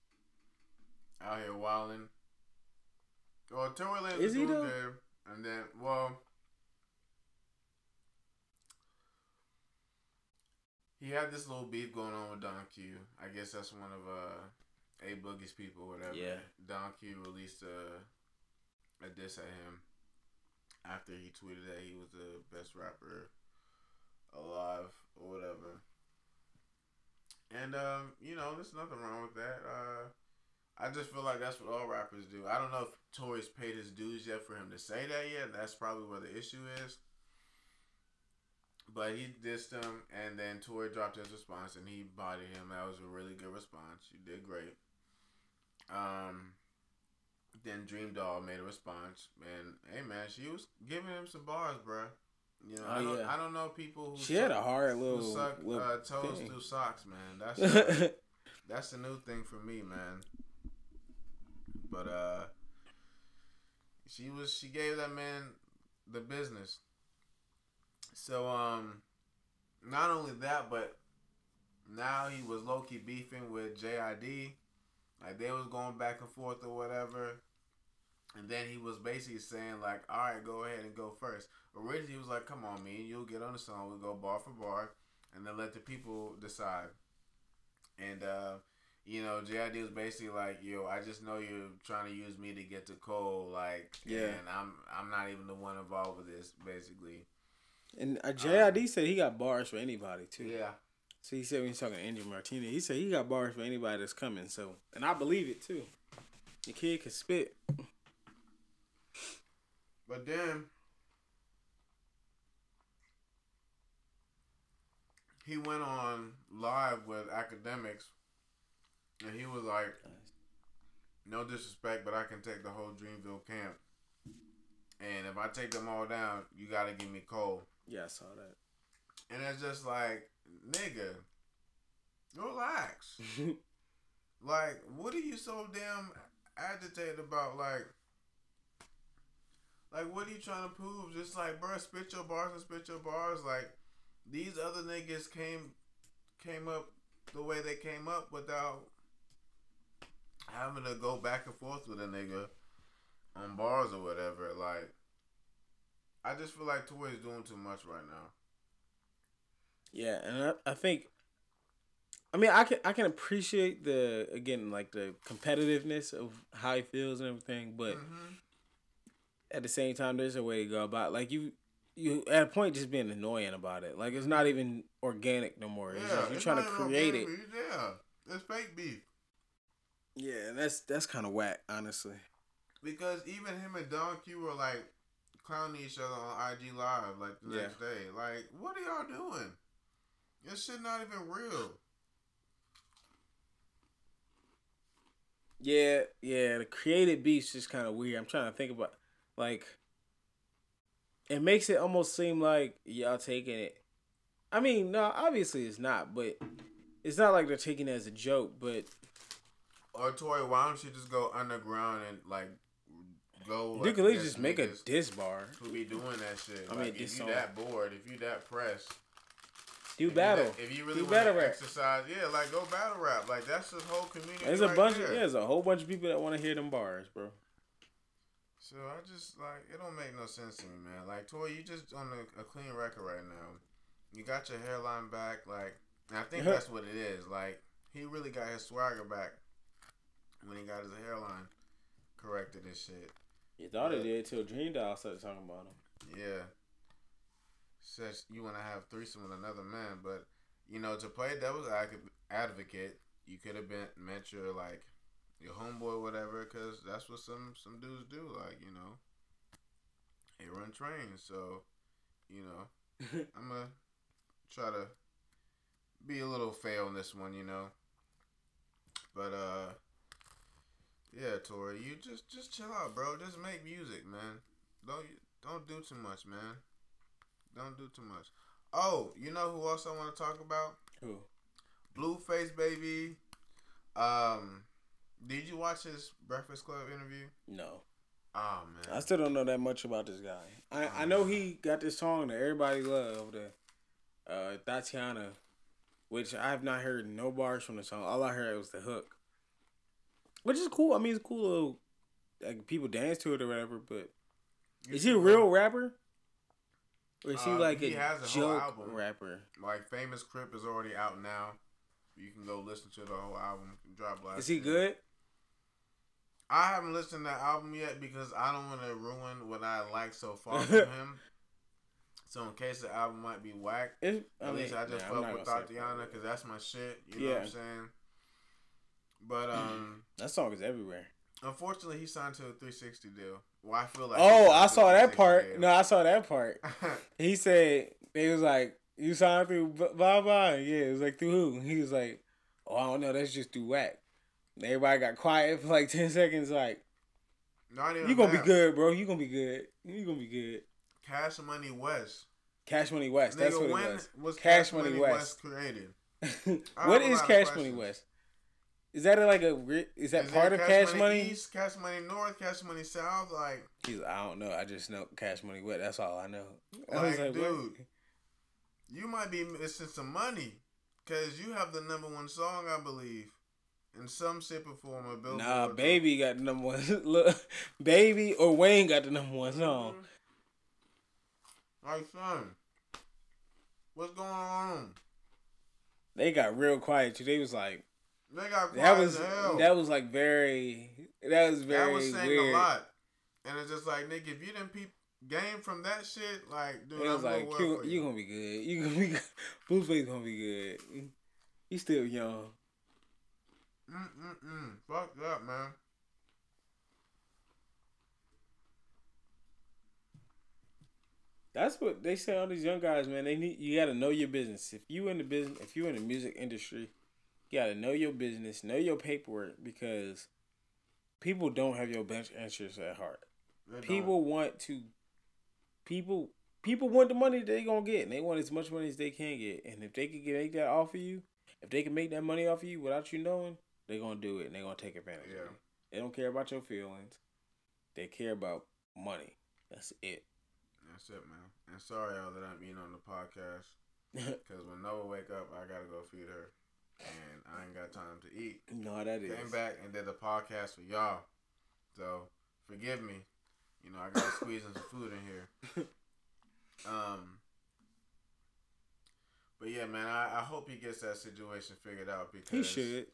out here wilding. Well, Tory Lanez Is he though? good, and then well, he had this little beef going on with Don Q. I guess that's one of uh A Boogie's people, or whatever. Yeah. Don Q released a a diss at him after he tweeted that he was the best rapper alive or whatever. And um, you know, there's nothing wrong with that. Uh, I just feel like that's what all rappers do. I don't know if Tory's paid his dues yet for him to say that yet. That's probably where the issue is. But he dissed him, and then Tory dropped his response, and he bodied him. That was a really good response. You did great. Um, then Dream Doll made a response, and hey man, she was giving him some bars, bruh. You know, Oh, I don't, yeah. I don't know people who She had a suck- hard who little, suck little uh, toes thing. through socks, man. That's [LAUGHS] that's the new thing for me, man. But uh, she was she gave that man the business. So um, not only that, but now he was low key beefing with JID. Like they was going back and forth or whatever. And then he was basically saying like, "All right, go ahead and go first. Originally, he was like, "Come on, me, you'll get on the song. We'll go bar for bar, and then let the people decide." And uh, you know, JID was basically like, "Yo, I just know you're trying to use me to get to Cole, like, Yeah. and I'm I'm not even the one involved with this, basically." and uh, JID said he got bars for anybody too. Yeah, So he said when he's talking to Angie Martinez, he said he got bars for anybody that's coming. So, and I believe it too. The kid can spit. but then he went on live with Akademiks, and he was like, "No disrespect, but I can take the whole Dreamville camp." And if I take them all down, you got to give me Cole. Yeah, I saw that. And it's just like, nigga, relax. [LAUGHS] like, what are you so damn agitated about? Like, like what are you trying to prove? Just like, bro, spit your bars and spit your bars. Like, these other niggas came came up the way they came up without having to go back and forth with a nigga on bars or whatever. Like, I just feel like Tory's doing too much right now. Yeah, and I, I think, I mean, I can I can appreciate the again like the competitiveness of how he feels and everything, but Mhm. at the same time, there's a way to go about like you. You at a point just being annoying about it. Like it's not even organic no more. It's just, you're it's trying to create it. organic beef, Yeah, it's fake beef. Yeah, and that's that's kind of whack, honestly. Because even him and Don Q were like clowning each other on IG Live like the Yeah. next day. Like, what are y'all doing? This shit not even real. Yeah, yeah. The created beef's is kind of weird. I'm trying to think about like it makes it almost seem like y'all taking it. I mean, no, obviously it's not, but it's not like they're taking it as a joke. But Or Tory, why don't you just go underground and like go? you Like, could at least just make a diss bar, Who be doing that shit? I mean, if you song. that bored, if you that pressed, do if you battle. that- if you really do want battle rap. exercise, yeah, like go battle rap. Like that's the whole community. There's a right bunch there. of yeah, there's a whole bunch of people that want to hear them bars, bro. So I just like it don't make no sense to me, man. Like Toy, you just on a, a clean record right now. You got your hairline back, like I think that's what it is. Like he really got his swagger back when he got his hairline corrected and shit. You thought it Yeah. did till Dream Doll started talking about him. Yeah. Says you want to have threesome with another man, but you know to play devil's advocate, you could have been meant your like your homeboy, whatever, because that's what some some dudes do. Like you know, They run trains, so you know [LAUGHS] I'm gonna try to be a little fail in this one, you know. But uh, yeah, Tory, you just just chill out, bro. Just make music, man. Don't don't do too much, man. Don't do too much. Oh, you know who else I want to talk about? Who? Blueface baby. Um, did you watch his Breakfast Club interview? No. Oh man, I still don't know that much about this guy. I, I know he got this song that everybody love, the uh, Thotiana, which I have not heard no bars from the song. All I heard was the hook, which is cool. I mean, it's cool. Little, like people dance to it or whatever. But You is he a real rapper, or is he Uh, like he a has a whole joke album. rapper? Like Famous Cryp is already out now. You can go listen to the whole album. Drop last. Is he year. good? I haven't listened to that album yet because I don't want to ruin what I like so far from [LAUGHS] him. So in case the album might be whack, It's, at least I just nah, fuck with Thotiana because that's my shit. You know what I'm saying? But um, [CLEARS THROAT] that song is everywhere. unfortunately, he signed to a 360 deal. Well, I feel like. Oh, I saw that part. deal. No, I saw that part. He said they was like, "You signed through bye bye." Yeah, it was like through who? He was like, "Oh, I don't know. That's just through whack." Everybody got quiet for like [LAUGHS] ten seconds. Like, Not even you gonna be good, bro. You gonna be good. You gonna be good. Cash Money West. Cash Money West. That's Nigga, what when it was. was Cash Cash, Money Money, West. West, created? [LAUGHS] What is Cash Money. West? Is that like a? Is that Is part of Cash Money, Money? East, Cash Money North, Cash Money South? Like, He's. I don't know. I just know Cash Money West. That's all I know. I Like, like, dude, what? you might be missing some money because you have the number one song, I believe, in some shape or form Billboard. Nah, baby got the number one. [LAUGHS] Look, baby or Wayne got the number one mm-hmm. song. Like, son, what's going on? They got real quiet too. They was like, They got quiet that was that was like very that was very That was saying weird. a lot. And it's just like, nigga, if you didn't peep game from that shit, like, dude, It was I'm like well you, you gonna be good. You gonna be [LAUGHS] good. Blueface gonna be good. He's still young. Mm-mm-mm. Fuck that, man. That's what they say. All these young guys, man, they need you got to know your business. If you in the business, if you in the music industry, you got to know your business, know your paperwork because people don't have your best interests at heart. People want to people people want the money they gonna get and they want as much money as they can get and if they can get make that off of you if they can make that money off of you without you knowing they're gonna do it and they're gonna take advantage Yeah. of you they don't care about your feelings they care about money that's it That's it, man. And sorry, y'all, that I'm being on the podcast. [LAUGHS] Because when Noah wake up, I got to go feed her. And I ain't got time to eat. how that is Came back and did the podcast for y'all. So, forgive me. You know, I got to [LAUGHS] squeeze in some food in here. Um, But yeah, man, I, I hope he gets that situation figured out because he should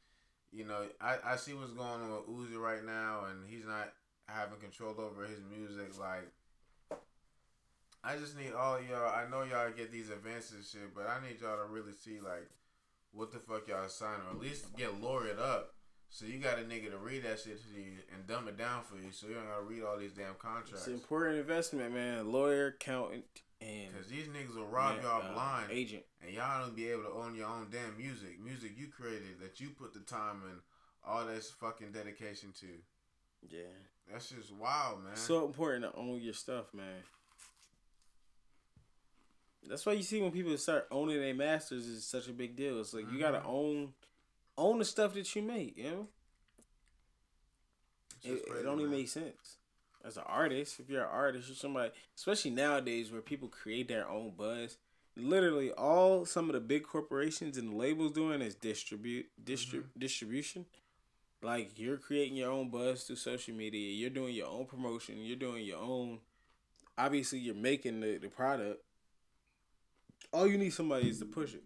you know, I, I see what's going on with Uzi right now, and he's not having control over his music. Like, I just need all y'all. I know y'all get these advances and shit, but I need y'all to really see like what the fuck y'all sign, or at least get lawyered up. So you got a nigga to read that shit to you and dumb it down for you, so you don't gotta read all these damn it's contracts. an important investment man lawyer accountant and Cause these niggas will rob man, y'all uh, blind, agent and y'all don't be able to own your own damn music. Music you created that you put the time and all this fucking dedication to. yeah That's just wild, man. so important to own your stuff man that's why you see when people start owning their masters is such a big deal. It's like you gotta Mhm. own own the stuff that you make you know? It, crazy, it only man. makes sense. As an artist if you're an artist you're somebody especially nowadays where people create their own buzz. Literally all some of the big corporations and labels doing is distribute distrib- Mm-hmm. distribution. Like you're creating your own buzz through social media. You're doing your own promotion. You're doing your own obviously you're making the, the product all you need somebody is to push it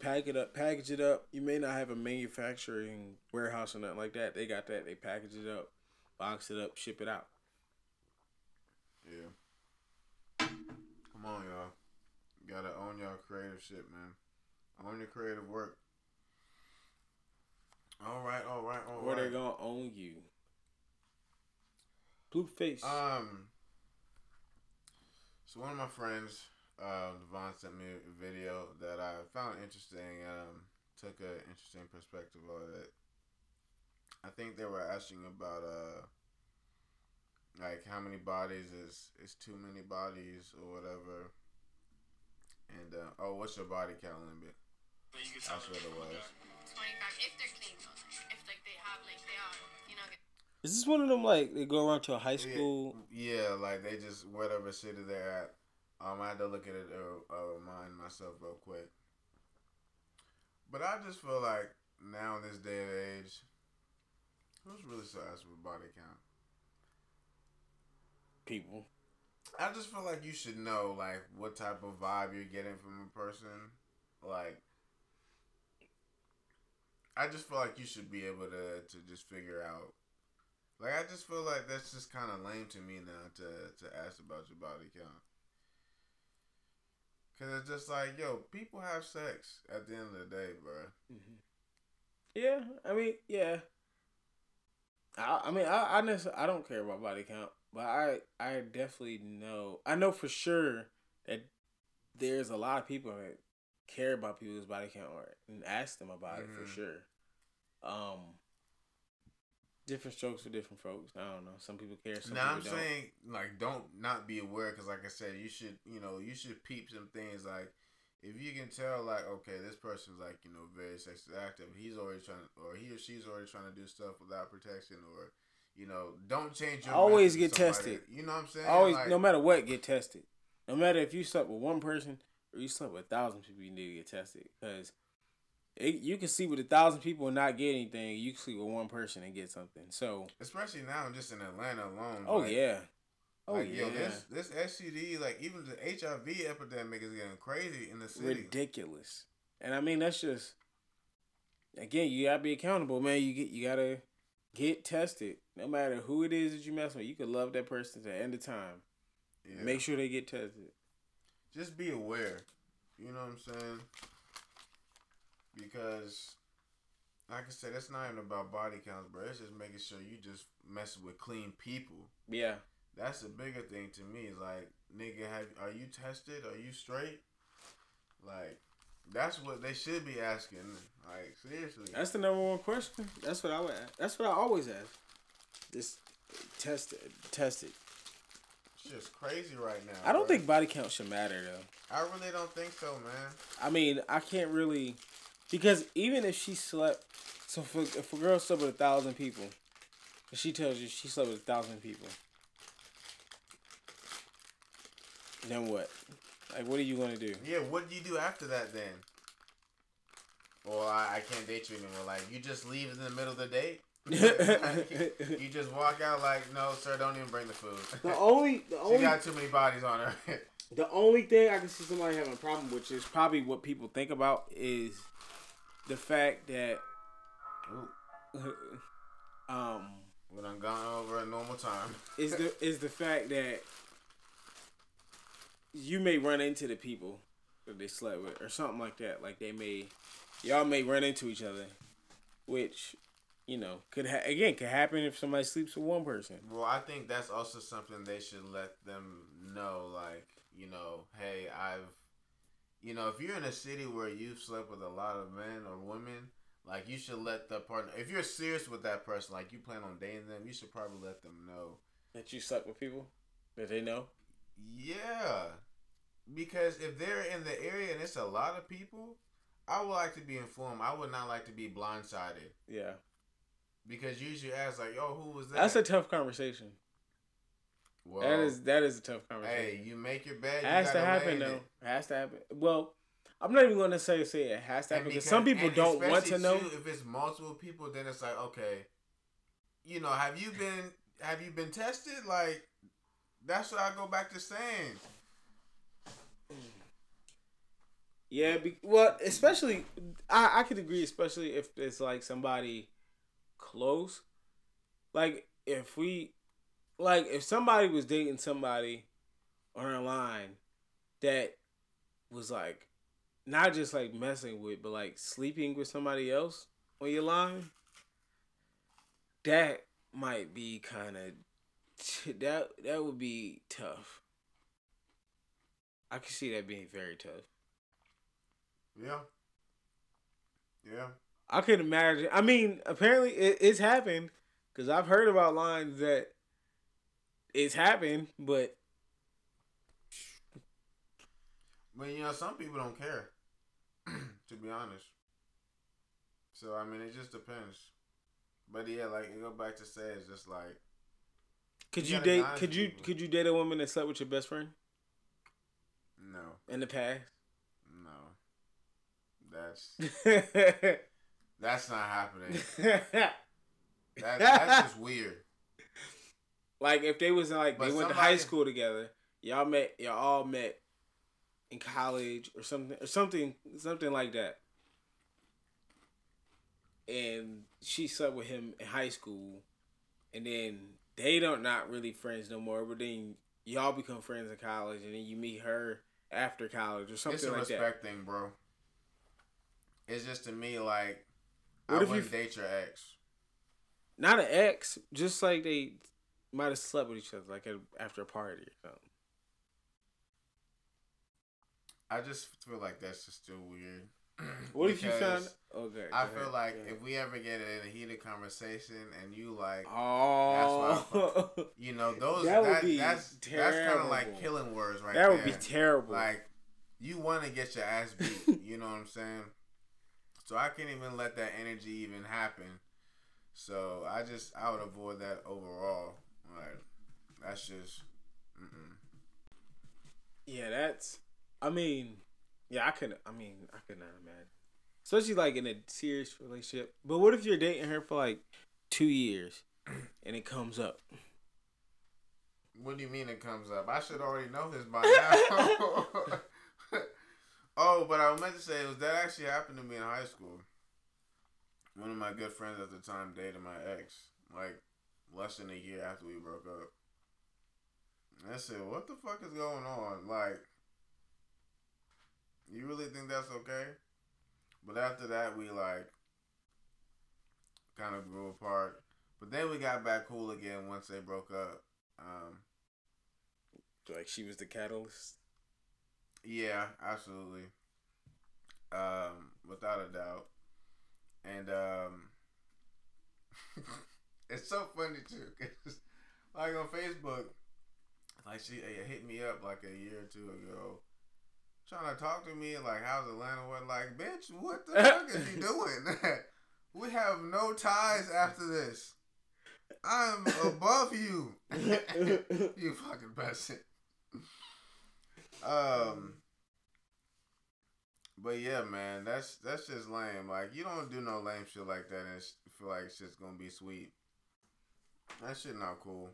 pack it up package it up you may not have a manufacturing warehouse or nothing like that they got that they package it up box it up ship it out Yeah. Come on, y'all. You gotta own y'all creative shit, man. Own your creative work. All right, all right, all or right. they're gonna own you Blueface Um, So one of my friends, uh, Devon, sent me a video that I found interesting. Um, took an interesting perspective on it. I think they were asking about uh, like how many bodies is is too many bodies or whatever. And uh, oh, what's your body count limit? That's what it was. 25 if they're clean if like they have like they are, you know. Is this one of them like they go around to a high Yeah, school? Yeah, like they just whatever city they're at. Um, I had to look at it or uh, remind myself real quick. But I just feel like now in this day and age, who's really so asked for body count? People. I just feel like you should know like what type of vibe you're getting from a person. Like, I just feel like you should be able to to just figure out. Like, I just feel like that's just kind of lame to me now to to ask about your body count. Cause it's just like, yo, people have sex at the end of the day, bro. Yeah, I mean, yeah. I, I mean, I, I, necess- I don't care about body count, but I, I definitely know. I know for sure that there's a lot of people that care about people's body count or and ask them about it for Mhm. sure. Um, different strokes for different folks. I don't know. Some people care. Some now I'm don't. saying like don't not be aware because like I said you should you know you should peep some things like if you can tell like okay this person's like you know very sexually active he's already trying or he or she's already trying to do stuff without protection or you know don't change your Always get tested. you know what I'm saying Always, Like, no matter what, get tested. No matter if you slept with one person or you slept with a thousand people, you need to get tested because you can see with a thousand people and not get anything. You can sleep with one person and get something. So, especially now just in Atlanta alone oh like- yeah, oh like, yeah, yo, this this STD like even the HIV epidemic is getting crazy in the city ridiculous. And I mean, that's just again, you gotta be accountable, man. You get you gotta get tested. No matter who it is that you mess with, you could love that person to the end of time. Yeah. Make sure they get tested. just be aware. You know what I'm saying? Because, like I said, it's not even about body counts, bro. It's just making sure you just messing with clean people. Yeah. That's the bigger thing to me. Is like, nigga, have are you tested? Are you straight? Like, that's what they should be asking. Like, seriously. That's the number one question. That's what I would. Ask. That's what I always ask. Just test it. Test it. It's just crazy right now. I don't bro. think body count should matter though. I really don't think so, man. I mean, I can't really because even if she slept, so if a, if a girl slept with a thousand people, and she tells you she slept with a thousand people, then what? Like, what are you gonna do? Yeah, what do you do after that then? Well, I, I can't date you anymore. Like you just leave in the middle of the date. [LAUGHS] you just walk out like, no, sir, don't even bring the food. The only, the [LAUGHS] she got too many bodies on her. [LAUGHS] The only thing I can see somebody having a problem with, which is probably what people think about, is the fact that um when I'm gone over a normal time. [LAUGHS] is the is the fact that you may run into the people that they slept with or something like that. Like they may y'all may run into each other, which you know could ha- again could happen if somebody sleeps with one person. Well, I think that's also something they should let them know. Like, you know, hey, I've, you know, if you're in a city where you've slept with a lot of men or women, like, you should let the partner. If you're serious with that person, like you plan on dating them, you should probably let them know. That you slept with people that they know. Yeah, because if they're in the area and it's a lot of people, I would like to be informed. I would not like to be blindsided Yeah, because usually ask like, "Yo, who was that?" that's a tough conversation. Well, that is that is a tough conversation. Hey, you make your bed. It you has to happen though. it. It has to happen. Well, I'm not even going to say say it has to happen because some people don't want to know. too, if it's multiple people, then it's like okay, you know, have you been have you been tested? Like that's what I go back to saying. Yeah, be, well, especially I I could agree, especially if it's like somebody close. Like if we, like if somebody was dating somebody on our line that was like not just like messing with, but like sleeping with somebody else on your line. That might be kind of that that would be tough. I can see that being very tough. Yeah. Yeah. I could imagine. I mean, apparently it, it's happened because I've heard about lines that it's happened, but But you know, some people don't care. [CLEARS THROAT] to be honest. So I mean, it just depends. But yeah, like it go back to say, it's just like could You you date? Could you people. could you date a woman that slept with your best friend no, in the past? no. That's [LAUGHS] that's not happening. [LAUGHS] That that's just weird. If they was in, like But they went to high school together, y'all met, y'all all met in college or something or something something like that. And she slept with him in high school, and then they don't not really friends no more. But then y'all become friends in college, and then you meet her after college or something it's a like that. respect thing, bro. It's just to me like What I if you wouldn't f- date your ex. Not an ex, just like they might have slept with each other, like at, after a party or something. I just feel like that's just still weird. [CLEARS THROAT] What if you found? Okay, I feel ahead, like if we ever get in a heated conversation and you like, oh, you know, [LAUGHS] those That that would be that's that's kind of like killing words right that would there. be terrible. Like you want to get your ass beat. [LAUGHS] you know what I'm saying? So I can't even let that energy even happen. So I just I would avoid that overall. Like that's just. Mm-mm. yeah, that's. I mean, yeah, I couldn't. I mean, I could not imagine, especially like in a serious relationship. But what if you're dating her for like two years, and it comes up? What do you mean it comes up? I should already know this by now. [LAUGHS] oh, but I meant to say was that actually happened to me in high school. One of my good friends at the time dated my ex, like less than a year after we broke up. And I said, "What the fuck is going on? Like, you really think that's okay?" But after that, we like kind of grew apart. But then we got back cool again once they broke up. Um, Like she was the catalyst. yeah, absolutely. Um, without a doubt. And um, [LAUGHS] it's so funny too, cause like on Facebook, like she hit me up like a year or two ago, trying to talk to me like, "How's Atlanta?" What like, bitch, what the fuck is you doing? [LAUGHS] we have no ties after this. I'm above you. [LAUGHS] you fucking bastard. Um. But yeah, man, that's that's just lame. Like you don't do no lame shit like that and feel like shit's gonna be sweet. That shit not cool.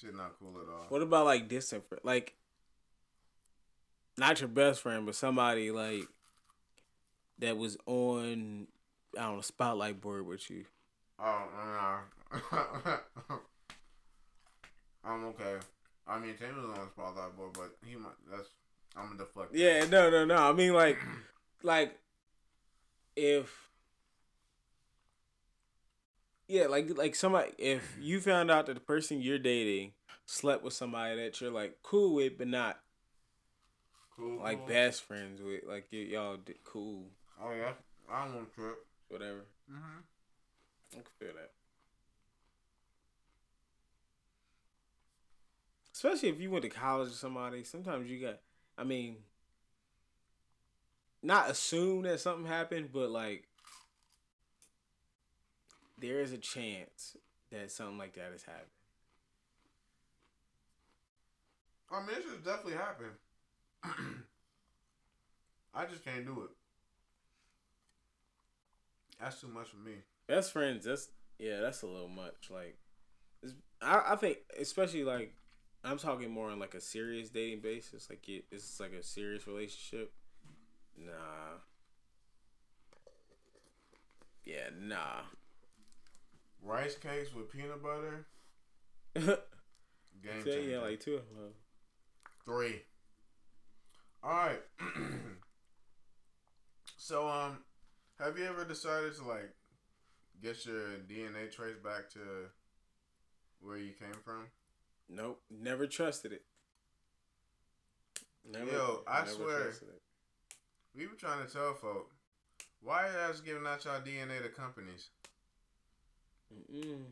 Shit not cool at all. What about like distant friend? Like, not your best friend, but somebody like that was on, I don't know, spotlight board with you. Oh no. [LAUGHS] I'm okay. I mean, Taylor's on spotlight board, but he might. That's I'm gonna deflect. Yeah, no, no, no. I mean, like, [CLEARS THROAT] like if, yeah, like, like somebody, if you found out that the person you're dating slept with somebody that you're like cool with, but not Cool. like best friends with, like y'all did cool, Oh yeah. I don't want to trip. whatever. Mm-hmm. I can feel that. Especially if you went to college with somebody, sometimes you got, I mean, not assume that something happened, but like, there is a chance that something like that has happened. I mean, this has definitely happened. [CLEARS THROAT] I just can't do it. That's too much for me. Best friends, that's yeah, that's a little much. Like, I I think especially like I'm talking more on like a serious dating basis. Like it, it's like a serious relationship. Nah. Yeah, nah. Rice cakes with peanut butter. [LAUGHS] Game changer. yeah, like two of them. Three. All right. [CLEARS THROAT] so, um, have you ever decided to like get your DNA trace back to where you came from? Nope, never trusted it. Never- Yo, I never swear. We were trying to tell folk, why are you guys giving out y'all DNA to companies? Mm-mm.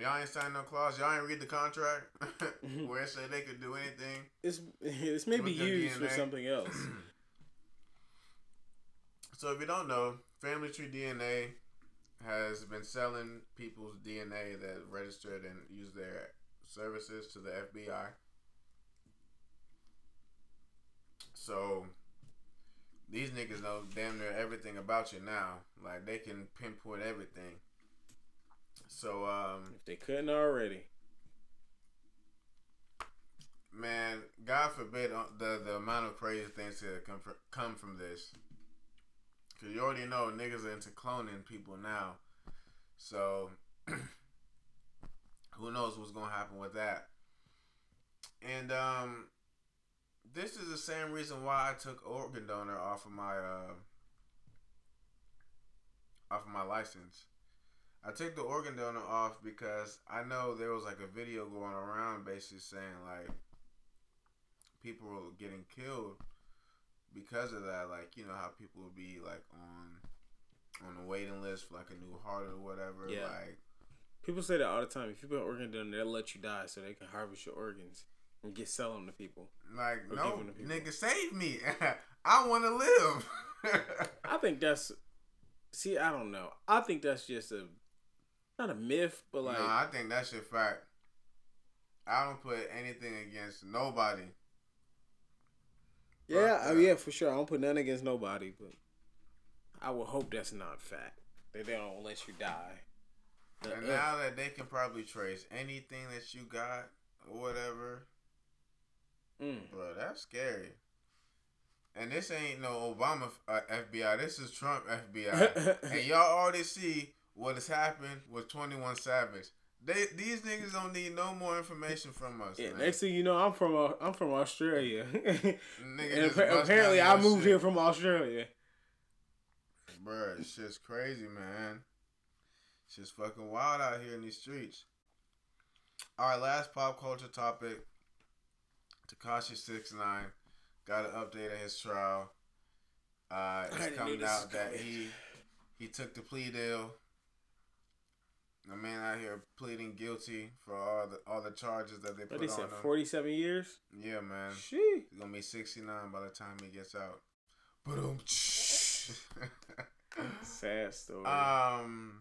Y'all ain't signed no clause. Y'all ain't read the contract [LAUGHS] where it said they could do anything. It's it's maybe With their used for something else. [CLEARS THROAT] So if you don't know, Family Tree DNA has been selling people's DNA that registered and use their services to the FBI. So these niggas know damn near everything about you now. Like they can pinpoint everything. So um if they couldn't already. man, God forbid uh, the the amount of crazy things that come from, come from this. Cause you already know niggas are into cloning people now, so [CLEARS THROAT] who knows what's gonna happen with that. And um, this is the same reason why I took organ donor off of my uh, off of my license. I took the organ donor off because I know there was like a video going around basically saying like people were getting killed because of that. Like you know how people would be like on on the waiting list for like a new heart or whatever. Yeah. Like People say that all the time. If you put an organ donor, they'll let you die so they can harvest your organs and get sell them to people. like no give 'em to people. nigga save me. [LAUGHS] I want to live. [LAUGHS] I think that's. See, I don't know. I think that's just a not a myth, but like no, I think that shit fact. I don't put anything against nobody. yeah, I, that. yeah, for sure. I don't put none against nobody, but I would hope that's not fact. That they don't let you die. And Uh-uh. now that they can probably trace anything that you got or whatever, Mm. bro, that's scary. And this ain't no Obama uh, FBI. This is Trump FBI. [LAUGHS] and y'all already see what has happened with Twenty One Savage. They these niggas don't need no more information from us. Yeah, man. next thing you know, I'm from uh, I'm from Australia, [LAUGHS] and appa- apparently I moved shit. here from Australia. Bruh, it's just crazy, man. It's just fucking wild out here in these streets. All right, last pop culture topic. Tekashi Six Nine got an update on his trial. Uh, it's coming out that he he took the plea deal. The man out here pleading guilty for all the all the charges that they But put they on said him. 47 years. Yeah, man. She. He's gonna be sixty nine by the time he gets out. But um. [LAUGHS] Sad story. Um,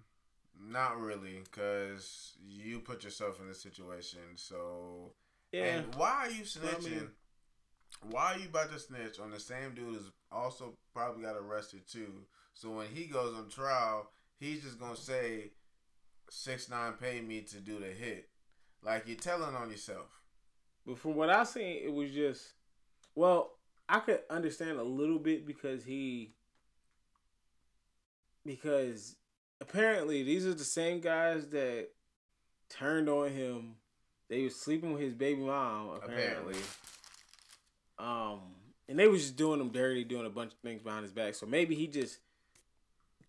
not really, cause you put yourself in this situation. So, yeah. and why are you I snitching? mean- why are you about to snitch on the same dude who's also probably got arrested too? So when he goes on trial, he's just gonna say, six nine paid me to do the hit." Like you're telling on yourself. But from what I seen, it was just well, I could understand a little bit because he because apparently these are the same guys that turned on him. They was sleeping with his baby mom, apparently. Apparently. Um and they was just doing him dirty, doing a bunch of things behind his back. So maybe he just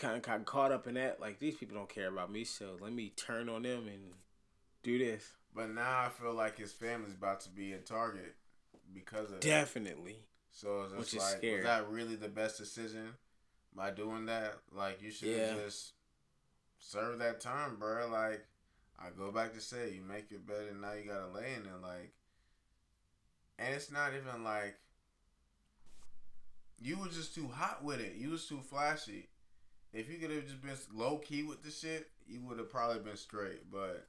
kind of got caught up in that. Like these people don't care about me, so let me turn on them and do this. But now I feel like his family's about to be a target because of that. Definitely. So it's just Which is like, scary. was that really the best decision by doing that? Like, you should Yeah. just serve that term, bro. Like, I go back to say, you make your bed and now you gotta lay in it. Like, and it's not even like you was just too hot with it. You was too flashy. If you could have just been low key with the shit, you would have probably been straight. But,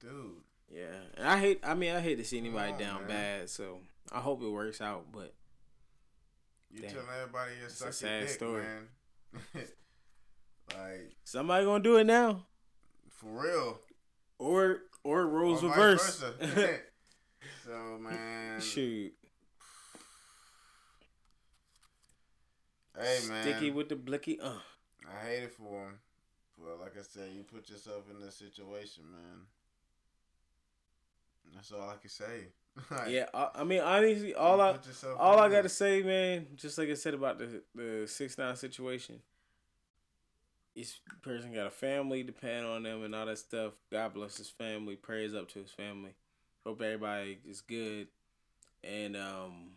dude, Yeah, and I hate. I mean, I hate to see anybody on, down man. bad. So I hope it works out. But you Damn. telling everybody you It's a sad dick, story. man. [LAUGHS] like. somebody gonna do it now, For real. or or roles Or reverse. [LAUGHS] [LAUGHS] so man, Shoot, hey man, sticky with the blicky. Uh, I hate it for him. But like I said, you put yourself in this situation, man. That's all I can say. [LAUGHS] Like, yeah. I, I mean, honestly, all I all I gotta say, man, just like I said about the the six nine situation. Each person got a family, depend on them, and all that stuff. God bless his family. Prayers up to his family. Hope everybody is good. and um,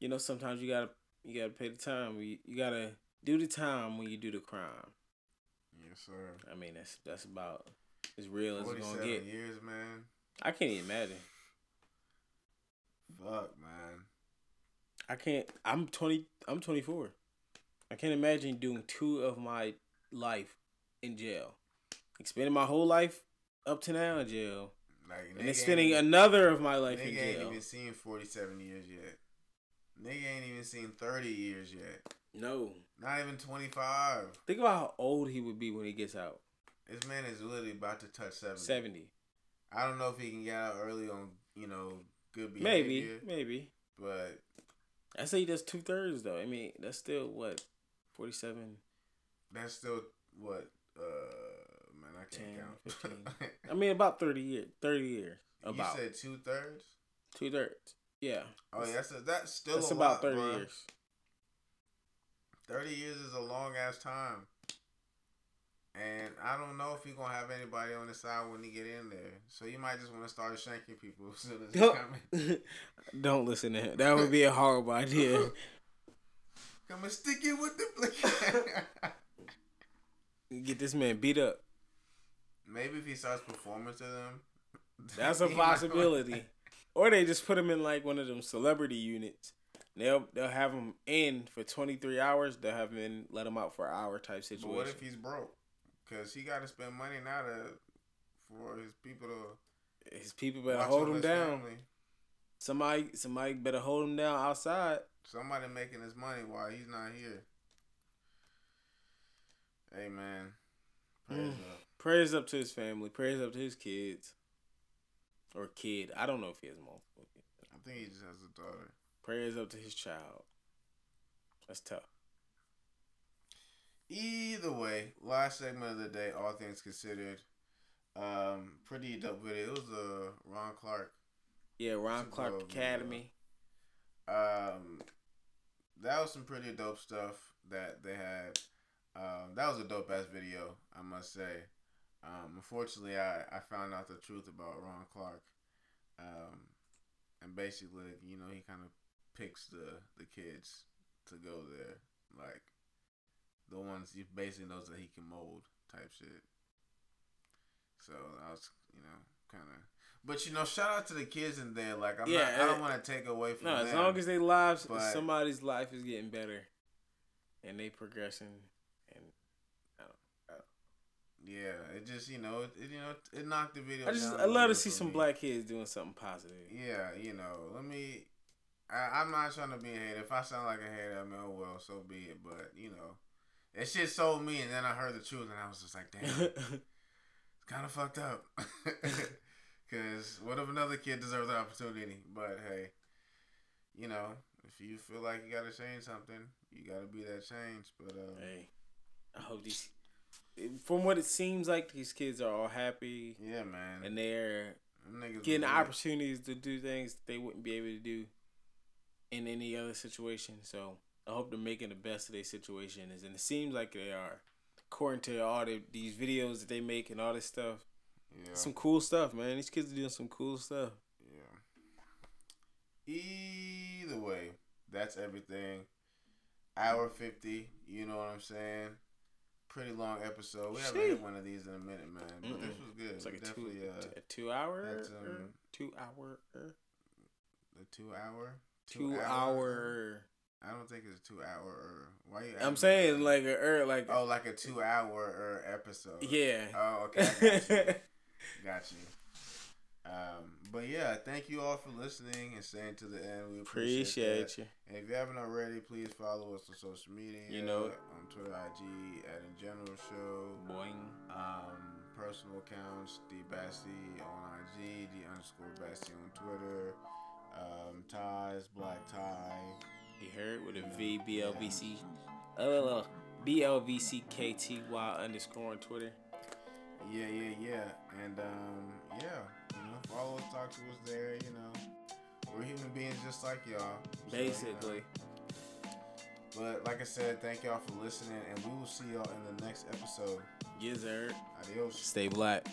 you know sometimes you gotta you gotta pay the time. You you gotta do the time when you do the crime. Yes, sir. I mean that's that's about as real as it's gonna get. years, man. I can't even imagine. Fuck, man. I can't. I'm twenty. I'm twenty four. I can't imagine doing two of my life in jail, like spending my whole life up to now in jail, Like, and then spending another of my life in Nigga ain't jail. even seen 47 years yet. Nigga ain't even seen 30 years yet. No. Not even 25. Think about how old he would be when he gets out. This man is literally about to touch 70. Seventy. I don't know if he can get out early on, you know, good behavior. Maybe. Maybe. But I say he does two thirds though. I mean, that's still what forty seven. that's still what, uh, man, I can't count. 15. [LAUGHS] I mean, about thirty years. Thirty years. About. you said two thirds? two thirds. Yeah. Oh, yeah, that's, that's still That's about lot, thirty bruh. years. 30 years is a long ass time. And I don't know if he gonna have anybody on the side when he get in there. So you might just want to start shanking people [LAUGHS] as soon as he come in. [LAUGHS] Don't listen to him. That would be a horrible idea. [LAUGHS] Come and stick it with the. Get this man beat up. Maybe if he starts performing to them. That's a possibility. Or they just put him in like one of them celebrity units. They'll they'll have him in for twenty three hours. They'll have him in, let him out for an hour type But situation. what if he's broke? Because he got to spend money now to for his people to His people better hold him down. family. Somebody somebody better hold him down outside. Somebody making his money while he's not here. Hey man, praise Mm. up. Prayers up to his family. Prayers up to his kids. Or kid. I don't know if he has multiple kids. I think he just has a daughter. Prayers up to his child. That's tough. Either way, last segment of the day, all things considered, um, pretty dope video. It was uh, Ron Clark. Yeah, Ron Clark Academy. Um, that was some pretty dope stuff that they had. Um, that was a dope ass video, I must say. Um, unfortunately, I, I found out the truth about Ron Clark. Um, and basically, you know, he kind of picks the the kids to go there, like the ones he basically knows that he can mold type shit. So I was, you know, kind of. But you know, shout out to the kids in there. Like I'm Yeah, not, I don't want to take away from No, them. as long as they lives, somebody's life is getting better, and they progressing, Yeah, it just you know it, it you know it knocked the video. I just I love to see some me. black kids doing something positive. Yeah, you know, let me. I, I'm not trying to be a hater. If I sound like a hater, I mean, oh well, so be it. But you know, that shit sold me, and then I heard the truth, and I was just like, damn, [LAUGHS] it's kind of fucked up. [LAUGHS] Cause what if another kid deserves the opportunity? But hey, you know, if you feel like you gotta change something, you gotta be that change. But uh, hey, I hope these. From what it seems like, these kids are all happy yeah, man, and they're getting opportunities to do things they wouldn't be able to do in any other situation. So I hope they're making the best of their situation, and it seems like they are. According to all the, these videos that they make and all this stuff, Yeah. some cool stuff, man. These kids are doing some cool stuff. Yeah. Either way, that's everything. Hour fifty. You know what I'm saying? Pretty long episode. We haven't Sheesh. one of these in a minute, man. But this Mm-mm. was good. It's like a two, Definitely, uh, a two hour, had some- two hour, the two hour. two hour. I don't think it's a two hour. Why you? I'm saying that? like a er, like Oh, like a two hour episode. yeah. Oh, okay. Got you. [LAUGHS] got you. Um, but yeah, thank you all for listening and staying to the end. We appreciate. Appreciate you. And if you haven't already, please follow us on social media. You know on Twitter, IG at In General Show. Boing. Um, personal accounts: D Bassy on IG, D underscore Bassy on Twitter. Um, ties Black Tie. You heard with a V B L V C, B L V C K T Y underscore on Twitter. Yeah, yeah, yeah. And um, yeah, know, follow us, talk to us there. You know, we're human beings just like y'all. So, you know. Basically, But like I said, thank y'all for listening, and we will see y'all in the next episode. yes, sir. Adios. Stay black.